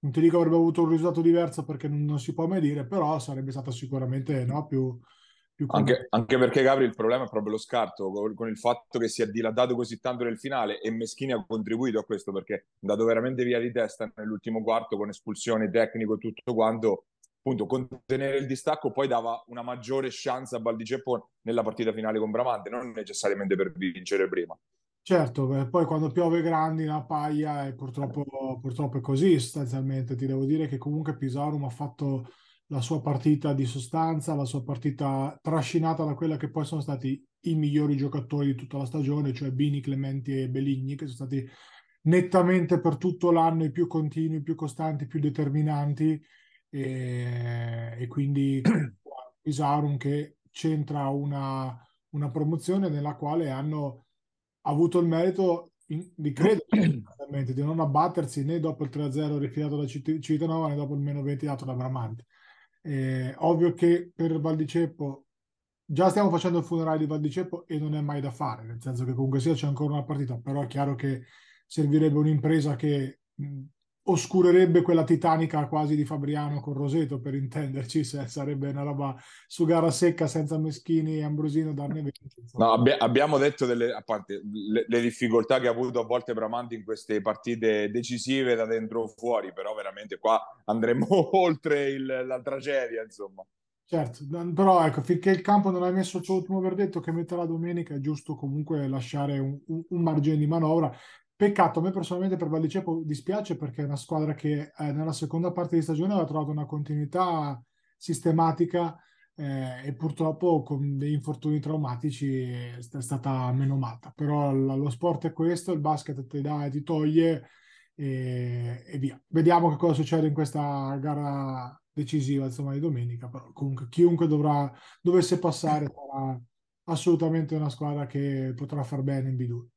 non ti dico avrebbe avuto un risultato diverso perché non, non si può mai dire però sarebbe stata sicuramente no, più, anche, anche, perché Gabri il problema è proprio lo scarto con, con, il fatto che si è dilatato così tanto nel finale e Meschini ha contribuito a questo perché è andato veramente via di testa nell'ultimo quarto con espulsione tecnico e tutto quanto appunto contenere il distacco poi dava una maggiore chance a Baldiceppo nella partita finale con Bramante non necessariamente per vincere prima Certo, poi quando piove grandi la paglia e purtroppo, purtroppo è così sostanzialmente. Ti devo dire che comunque Pisarum ha fatto la sua partita di sostanza, la sua partita trascinata da quella che poi sono stati i migliori giocatori di tutta la stagione, cioè Bini, Clementi e Beligni, che sono stati nettamente per tutto l'anno i più continui, i più costanti, i più determinanti e, e quindi Pisarum che c'entra una, una promozione nella quale hanno avuto il merito in, di credere di non abbattersi né dopo il 3-0 rifilato da Cittadinova né dopo il meno 20 dato da Bramante. Eh, ovvio che per Valdiceppo già stiamo facendo il funerale di Valdiceppo e non è mai da fare, nel senso che comunque sia c'è ancora una partita, però è chiaro che servirebbe un'impresa che oscurerebbe quella titanica quasi di Fabriano con Roseto per intenderci, se sarebbe una roba su gara secca senza Meschini e Ambrosino darne 20. No, abbi- abbiamo detto delle, a parte le, le, difficoltà che ha avuto a volte Bramanti in queste partite decisive da dentro o fuori, però veramente qua andremo oltre il, la tragedia, insomma. Certo, però ecco, finché il campo non ha messo il suo ultimo verdetto che mette la domenica, è giusto comunque lasciare un, un, un margine di manovra. Peccato, a me personalmente per Valdicepo dispiace perché è una squadra che eh, nella seconda parte di stagione aveva trovato una continuità sistematica eh, e purtroppo con degli infortuni traumatici è, stata menomata. Però l- lo sport è questo, il basket ti dà e ti toglie e, e, via. Vediamo che cosa succede in questa gara decisiva insomma, di domenica, però comunque chiunque dovrà, dovesse passare sarà assolutamente una squadra che potrà far bene in B2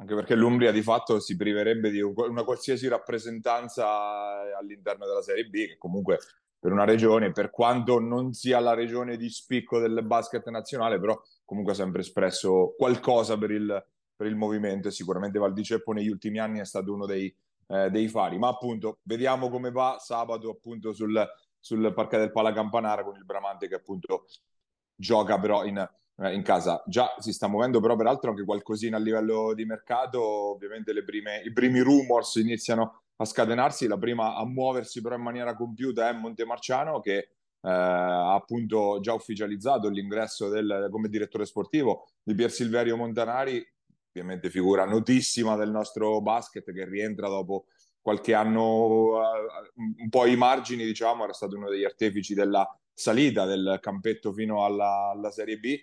anche perché l'Umbria di fatto si priverebbe di una qualsiasi rappresentanza all'interno della Serie B, che comunque per una regione, per quanto non sia la regione di spicco del basket nazionale, però comunque ha sempre espresso qualcosa per il, per il movimento e sicuramente Valdiceppo negli ultimi anni è stato uno dei, eh, dei fari. Ma appunto, vediamo come va sabato appunto sul, sul parquet del Pala Campanara con il Bramante che appunto gioca però in in casa. Già si sta muovendo però peraltro anche qualcosina a livello di mercato, ovviamente prime, i primi rumors iniziano a scatenarsi, la prima a muoversi però in maniera compiuta è Montemarciano che eh, ha appunto già ufficializzato l'ingresso del, come direttore sportivo di Pier Silverio Montanari, ovviamente figura notissima del nostro basket che rientra dopo qualche anno uh, un po' ai margini, diciamo, era stato uno degli artefici della salita del campetto fino alla, alla Serie B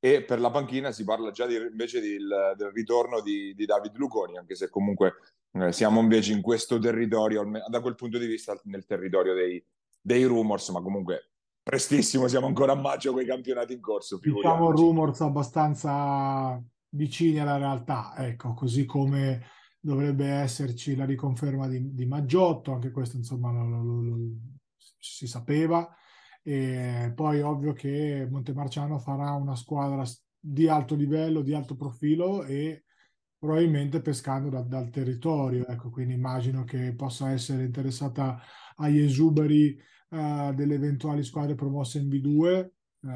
e per la panchina si parla già di, invece di, il, del ritorno di, di, David Luconi, anche se comunque eh, siamo invece in questo territorio, da quel punto di vista nel territorio dei, dei rumors, ma comunque prestissimo, siamo ancora a maggio con i campionati in corso. Diciamo rumors abbastanza vicini alla realtà, ecco, così come dovrebbe esserci la riconferma di, di Maggiotto, anche questo insomma lo, lo, lo, si sapeva, e poi ovvio che Montemarciano farà una squadra di alto livello, di alto profilo e probabilmente pescando da, dal territorio. Ecco, quindi immagino che possa essere interessata agli esuberi uh, delle eventuali squadre promosse in B2 eh,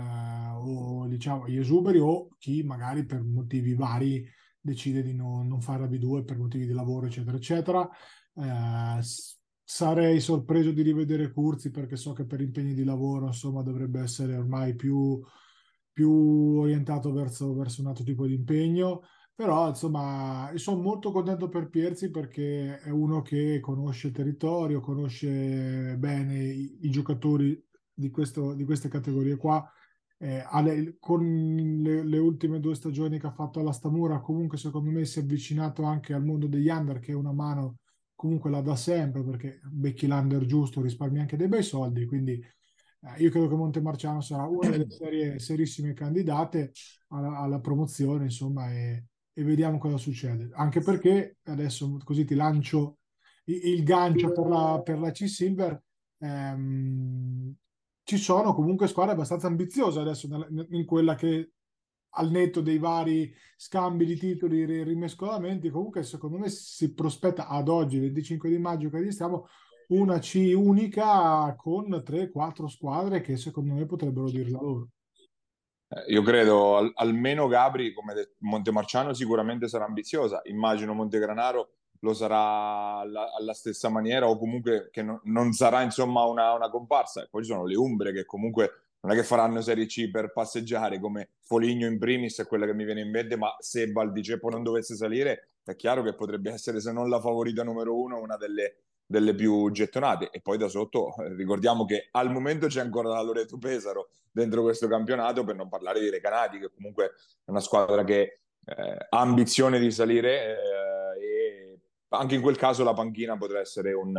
o diciamo gli esuberi o chi magari per motivi vari decide di non, non fare la B2 per motivi di lavoro, eccetera, eccetera. Eh, sarei sorpreso di rivedere Curzi perché so che per impegni di lavoro, insomma, dovrebbe essere ormai più, più orientato verso, verso un altro tipo di impegno. Però, insomma, sono molto contento per Pierzi perché è uno che conosce il territorio, conosce bene i, i giocatori di, questo, di queste categorie qua eh, alle, con le, le, ultime due stagioni che ha fatto alla Stamura, comunque secondo me si è avvicinato anche al mondo degli under, che è una mano comunque la dà sempre, perché becchi l'under giusto, risparmi anche dei bei soldi, quindi eh, io credo che Montemarciano sarà una delle serie, serissime candidate alla, alla promozione, insomma, e, e, vediamo cosa succede. Anche perché adesso così ti lancio il, il gancio per la, per la C-Silver. Ehm, ci sono comunque squadre abbastanza ambiziose adesso in quella che al netto dei vari scambi di titoli e rimescolamenti, comunque secondo me si prospetta ad oggi, 25 di maggio che stiamo, una C unica con 3-4 squadre che secondo me potrebbero dirla loro. Eh, io credo al, almeno Gabri, come Montemarciano, sicuramente sarà ambiziosa. Immagino Montegranaro lo sarà alla, alla stessa maniera o comunque che no, non sarà insomma una, una comparsa. E poi ci sono le Umbre che comunque non è che faranno Serie C per passeggiare come Foligno in primis è quella che mi viene in mente, ma se Valdiceppo non dovesse salire è chiaro che potrebbe essere se non la favorita numero uno una delle, delle più gettonate. E poi da sotto eh, ricordiamo che al momento c'è ancora la Loreto Pesaro dentro questo campionato per non parlare di Recanati che comunque è una squadra che eh, ha ambizione di salire eh, e anche in quel caso la panchina potrà essere un,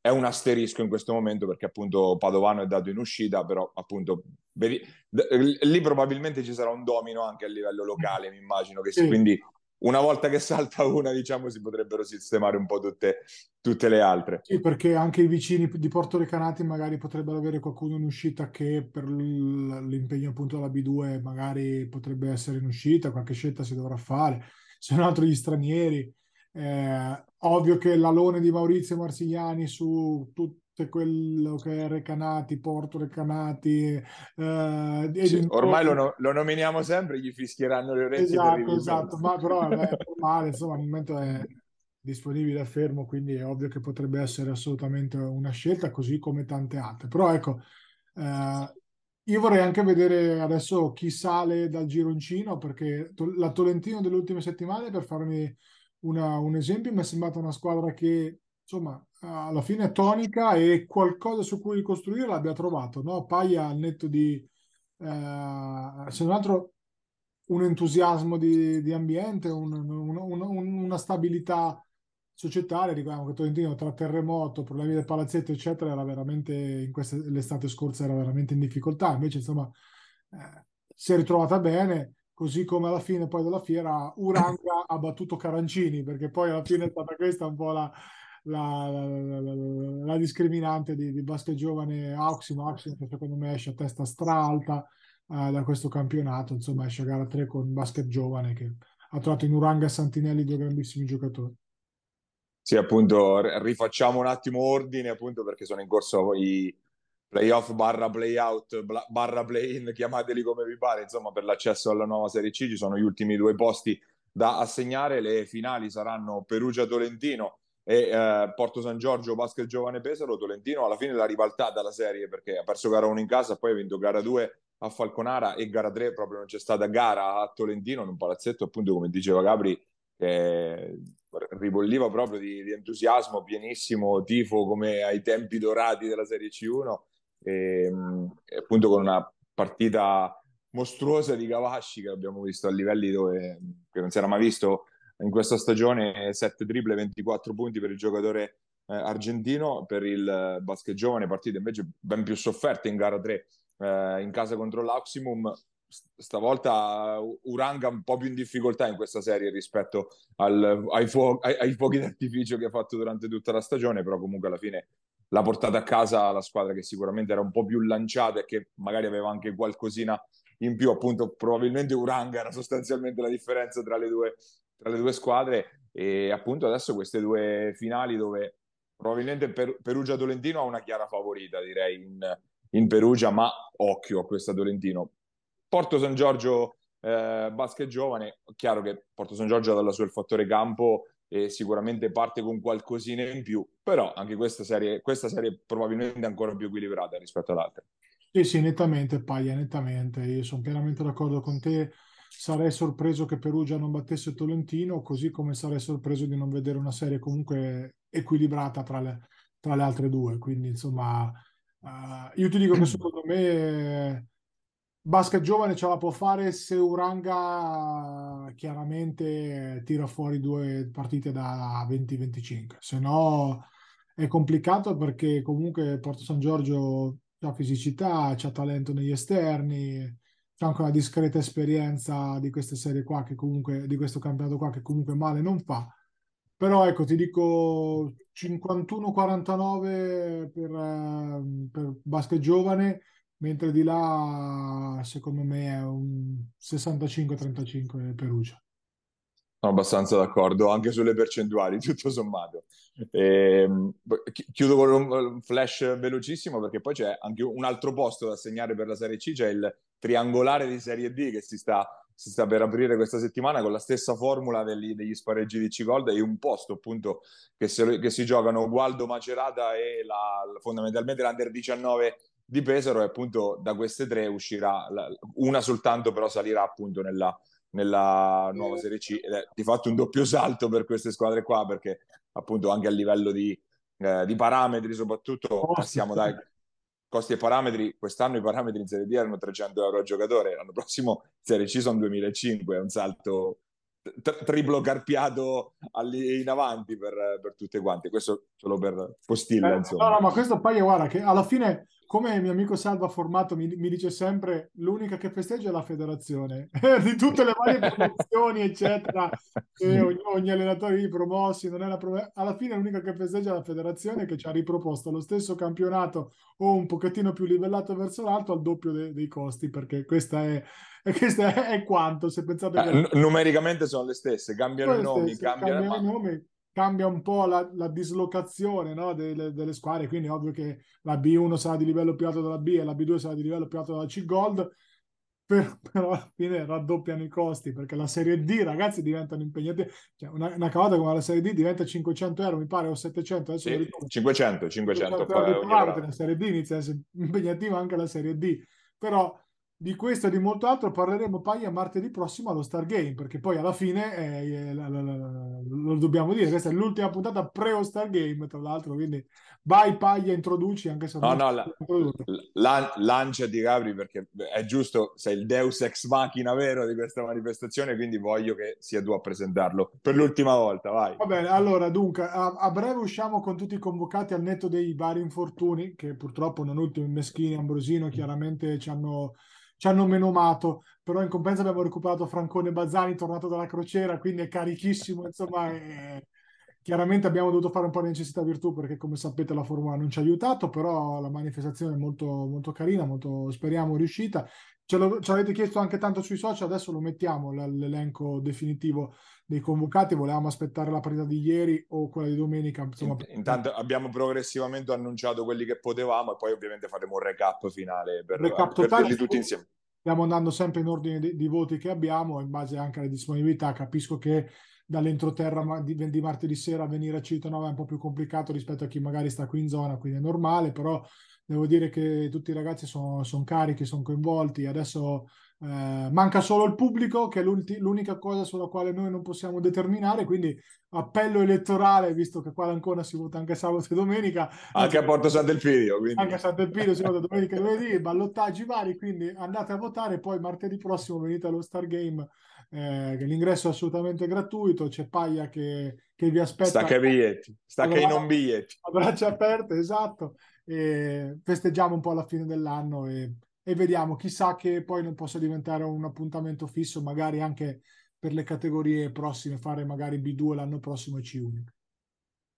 è un asterisco in questo momento perché appunto Padovano è dato in uscita, però appunto lì probabilmente ci sarà un domino anche a livello locale, mi immagino che sì. quindi una volta che salta una, diciamo, si potrebbero sistemare un po' tutte, tutte le altre. Sì, perché anche i vicini di Porto Recanati magari potrebbero avere qualcuno in uscita che per l'impegno appunto alla B2 magari potrebbe essere in uscita, qualche scelta si dovrà fare, se non altro gli stranieri. Eh, ovvio che l'alone di Maurizio Marsigliani su tutto quello che è Recanati, Porto Recanati. Eh, sì, ormai lo, lo, nominiamo sempre, gli fischieranno le orecchie. Esatto, esatto, ma però è normale, insomma, al momento è disponibile a fermo, quindi è ovvio che potrebbe essere assolutamente una scelta, così come tante altre. Però ecco, eh, io vorrei anche vedere adesso chi sale dal gironcino, perché la Tolentino delle ultime settimane, per farmi una, un esempio, mi è sembrata una squadra che insomma alla fine è tonica e qualcosa su cui ricostruire l'abbia trovato. No? Paia al netto di, eh, se non altro, un entusiasmo di, di ambiente, un, un, un, una stabilità societaria. Ricordiamo che Tolentino tra terremoto, problemi del palazzetto, eccetera, era veramente in questa, l'estate scorsa era veramente in difficoltà. Invece, insomma, eh, si è ritrovata bene così come alla fine poi della fiera Uranga ha battuto Carancini, perché poi alla fine è stata questa un po' la, la, la, la discriminante di, di, basket giovane Auximo, Auximo che secondo me esce a testa stralta eh, da questo campionato, insomma esce a gara 3 con basket giovane che ha trovato in Uranga e Santinelli due grandissimi giocatori. Sì, appunto, rifacciamo un attimo ordine, appunto, perché sono in corso i, playoff barra playout barra play-in, chiamateli come vi pare, insomma per l'accesso alla nuova Serie C ci sono gli ultimi due posti da assegnare, le finali saranno Perugia-Tolentino e eh, Porto San Giorgio Basket Giovane Pesaro, Tolentino alla fine l'ha ribaltata la serie perché ha perso gara 1 in casa, poi ha vinto gara 2 a Falconara e gara 3 proprio non c'è stata gara a Tolentino in un palazzetto appunto come diceva Gabri che ribolliva proprio di, di entusiasmo, pienissimo tifo come ai tempi dorati della Serie C1 e, ehm, appunto con una partita mostruosa di Gavasci che abbiamo visto a livelli dove che non si era mai visto in questa stagione 7 triple 24 punti per il giocatore eh, argentino. Per il basket giovane partite invece ben più sofferte in gara 3 eh, in casa contro l'Aximum. Stavolta Uranga un po' più in difficoltà in questa serie rispetto al, ai, fuochi, ai, ai fuochi d'artificio che ha fatto durante tutta la stagione però comunque alla fine l'ha portata a casa la squadra che sicuramente era un po' più lanciata e che magari aveva anche qualcosina in più, appunto probabilmente Uranga era sostanzialmente la differenza tra le due, tra le due squadre e appunto adesso queste due finali dove probabilmente per, Perugia-Tolentino ha una chiara favorita direi in, in Perugia, ma occhio a questa Tolentino. Porto San Giorgio eh, basket giovane, chiaro che Porto San Giorgio ha dalla sua il fattore campo e sicuramente parte con qualcosina in più, però anche questa serie, questa serie è probabilmente ancora più equilibrata rispetto all'altra. Sì, sì, nettamente, Paglia, nettamente. Io sono pienamente d'accordo con te. Sarei sorpreso che Perugia non battesse Tolentino, così come sarei sorpreso di non vedere una serie comunque equilibrata tra le, tra le altre due. Quindi, insomma, uh, io ti dico che secondo me basket giovane ce la può fare se Uranga chiaramente tira fuori due partite da 20-25. Se no è complicato perché comunque Porto San Giorgio ha fisicità, c'ha talento negli esterni, c'è anche una discreta esperienza di queste serie qua, che comunque, di questo campionato qua, che comunque male non fa. Però ecco, ti dico 51-49 per, eh, per basket giovane, mentre di là secondo me è un 65-35 Perugia. Sono abbastanza d'accordo anche sulle percentuali, tutto sommato. E, ehm, chiudo con un flash velocissimo perché poi c'è anche un altro posto da segnare per la Serie C, c'è il triangolare di Serie D che si sta, si sta per aprire questa settimana con la stessa formula degli, degli spareggi di C-Gold e un posto appunto che, se, che si giocano Gualdo Macerata e la, fondamentalmente l'Under 19 di Pesaro e appunto da queste tre uscirà una soltanto però salirà appunto nella nella nuova Serie C ed è di fatto un doppio salto per queste squadre qua perché appunto anche a livello di, eh, di parametri soprattutto passiamo dai costi e parametri quest'anno i parametri in Serie D erano 300 euro a giocatore l'anno prossimo in Serie C sono 2005 è un salto tri- triplo carpiato in avanti per, per, tutte quante questo solo per postilla eh, insomma. no, no ma questo poi guarda che alla fine come il mio amico Salva Formato mi, mi, dice sempre, l'unica che festeggia è la federazione, di tutte le varie promozioni, eccetera, ogni, ogni, allenatore di promossi, non è la prom- alla fine l'unica che festeggia è la federazione che ci ha riproposto lo stesso campionato o un pochettino più livellato verso l'alto al doppio de- dei costi, perché questa è, questo è, quanto, se pensate... Che... Eh, numericamente sono le stesse, cambiano i nomi, cambiano, cambiano i nomi cambia un po' la, la dislocazione no, delle, delle, squadre, quindi è ovvio che la B1 sarà di livello più alto della B e la B2 sarà di livello più alto della C Gold, per, però alla fine raddoppiano i costi perché la Serie D, ragazzi, diventano impegnati. Cioè, una, una cavata come la Serie D diventa 500 euro, mi pare, o 700. Adesso sì, 500, 500. 500 poi, la Serie D inizia a essere impegnativa anche la Serie D, però di questo e di molto altro parleremo poi a martedì prossimo allo Star Game, perché poi alla fine eh, la, lo dobbiamo dire, questa è l'ultima puntata pre Star Game, tra l'altro, quindi vai Paglia, introduci anche se no, no, la, la, lanciati Gabri perché è giusto, sei il deus ex machina vero di questa manifestazione, quindi voglio che sia tu a presentarlo per l'ultima volta, vai. Va bene, allora dunque, a, a breve usciamo con tutti i convocati al netto dei vari infortuni, che purtroppo non ultimi Meschini Ambrosino chiaramente ci hanno ci hanno menomato, però in compenso abbiamo recuperato Francone Bazzani, tornato dalla crociera, quindi è carichissimo, insomma, e... chiaramente abbiamo dovuto fare un po' di necessità virtù perché come sapete la Formula non ci ha aiutato, però la manifestazione è molto, molto carina, molto, speriamo riuscita. Ce, lo, ce l'avete chiesto anche tanto sui social, adesso lo mettiamo l'elenco definitivo dei convocati, volevamo aspettare la partita di ieri o quella di domenica. Insomma, Intanto abbiamo progressivamente annunciato quelli che potevamo e poi ovviamente faremo un recap finale per, recap per totale, tutti insieme. Stiamo andando sempre in ordine di, di, voti che abbiamo, in base anche alle disponibilità. Capisco che dall'entroterra di, di martedì sera venire a Cittadella è un po' più complicato rispetto a chi magari sta qui in zona, quindi è normale, però devo dire che tutti i ragazzi sono, sono carichi, sono coinvolti. Adesso eh, manca solo il pubblico, che è l'unica cosa sulla quale noi non possiamo determinare. Quindi, appello elettorale, visto che qua ad Ancona si vota anche sabato e domenica. Anche a Porto Sant'Elpidio. Quindi. Anche a Sant'Elpidio si vota domenica e lunedì, ballottaggi vari. Quindi andate a votare. Poi martedì prossimo venite allo Star Game. Eh, l'ingresso è assolutamente gratuito. C'è Paglia che, che vi aspetta. Stacca i biglietti, stacca i non biglietti. A braccia aperte, esatto. E festeggiamo un po' alla fine dell'anno e e vediamo, chissà che poi non possa diventare un appuntamento fisso, magari anche per le categorie prossime, fare magari B2 l'anno prossimo e C1.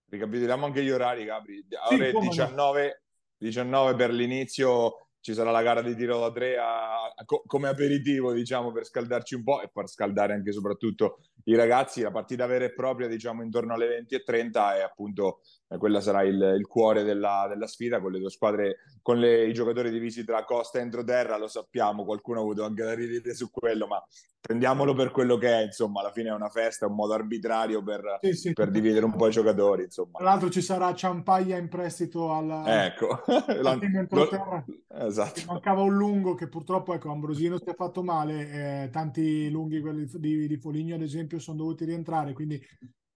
Ricapitoliamo anche gli orari, Gabri. Ore sì, 19, 19 per l'inizio ci sarà la gara di tiro da tre a, a, come aperitivo, diciamo, per scaldarci un po' e far scaldare anche soprattutto i ragazzi. La partita vera e propria, diciamo, intorno alle 20.30 e appunto eh, quella sarà il, il cuore della, della, sfida con le due squadre, con le, i giocatori divisi tra costa e entroterra, lo sappiamo, qualcuno ha avuto anche da ridere su quello, ma prendiamolo per quello che è, insomma, alla fine è una festa, è un modo arbitrario per, sì, sì, per dividere un po' i giocatori, insomma. Tra l'altro ci sarà Ciampaglia in prestito alla... Ecco. alla lo... esatto. Mancava un lungo che purtroppo, ecco, Ambrosino si è fatto male, eh, tanti lunghi quelli di, di Foligno ad esempio sono dovuti rientrare, quindi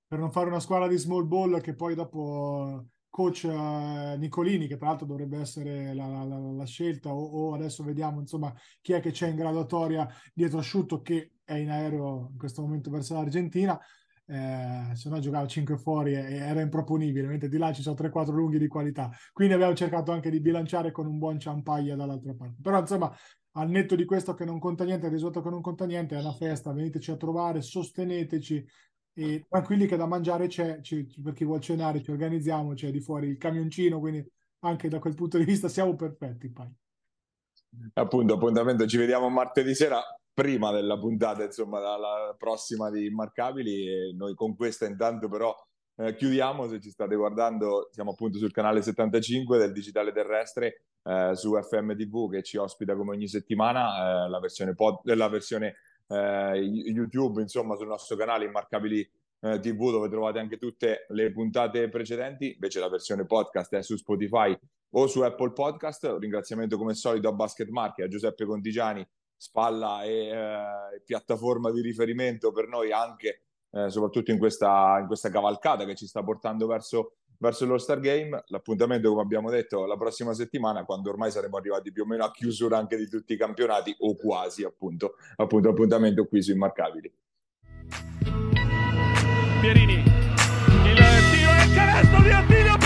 per non fare una squadra di small ball che poi dopo coach uh, Nicolini, che tra l'altro dovrebbe essere la, la, la scelta, o, o, adesso vediamo insomma chi è che c'è in graduatoria dietro Asciutto che è in aereo in questo momento verso l'Argentina. Eh, se no giocava 5 fuori e era improponibile, mentre di là ci sono 3-4 lunghi di qualità. Quindi abbiamo cercato anche di bilanciare con un buon ciampaglia dall'altra parte. Però insomma, al netto di questo che non conta niente, il risultato che non conta niente, è una festa, veniteci a trovare, sosteneteci, e tranquilli che da mangiare c'è, c'è, per chi vuole cenare ci organizziamo, c'è di fuori il camioncino, quindi anche da quel punto di vista siamo perfetti. Poi. Appunto, appuntamento, ci vediamo martedì sera prima della puntata, insomma, dalla prossima di Immarcabili e noi con questa intanto però eh, chiudiamo, se ci state guardando siamo appunto sul canale 75 del Digitale Terrestre eh, su FMTV che ci ospita come ogni settimana, eh, la versione, pod- la versione eh, YouTube, insomma, sul nostro canale Immarcabili eh, TV, dove trovate anche tutte le puntate precedenti. Invece la versione podcast è su Spotify o su Apple Podcast. Un ringraziamento come solito a Basket Market, a Giuseppe Contigiani, spalla e eh, piattaforma di riferimento per noi anche, eh, soprattutto in questa, in questa cavalcata che ci sta portando verso verso lo Star Game. L'appuntamento, come abbiamo detto, la prossima settimana, quando ormai saremo arrivati più o meno a chiusura anche di tutti i campionati, o quasi, appunto, appunto appuntamento qui su Immarcabili. Pierini, il tiro e canestro di Attilio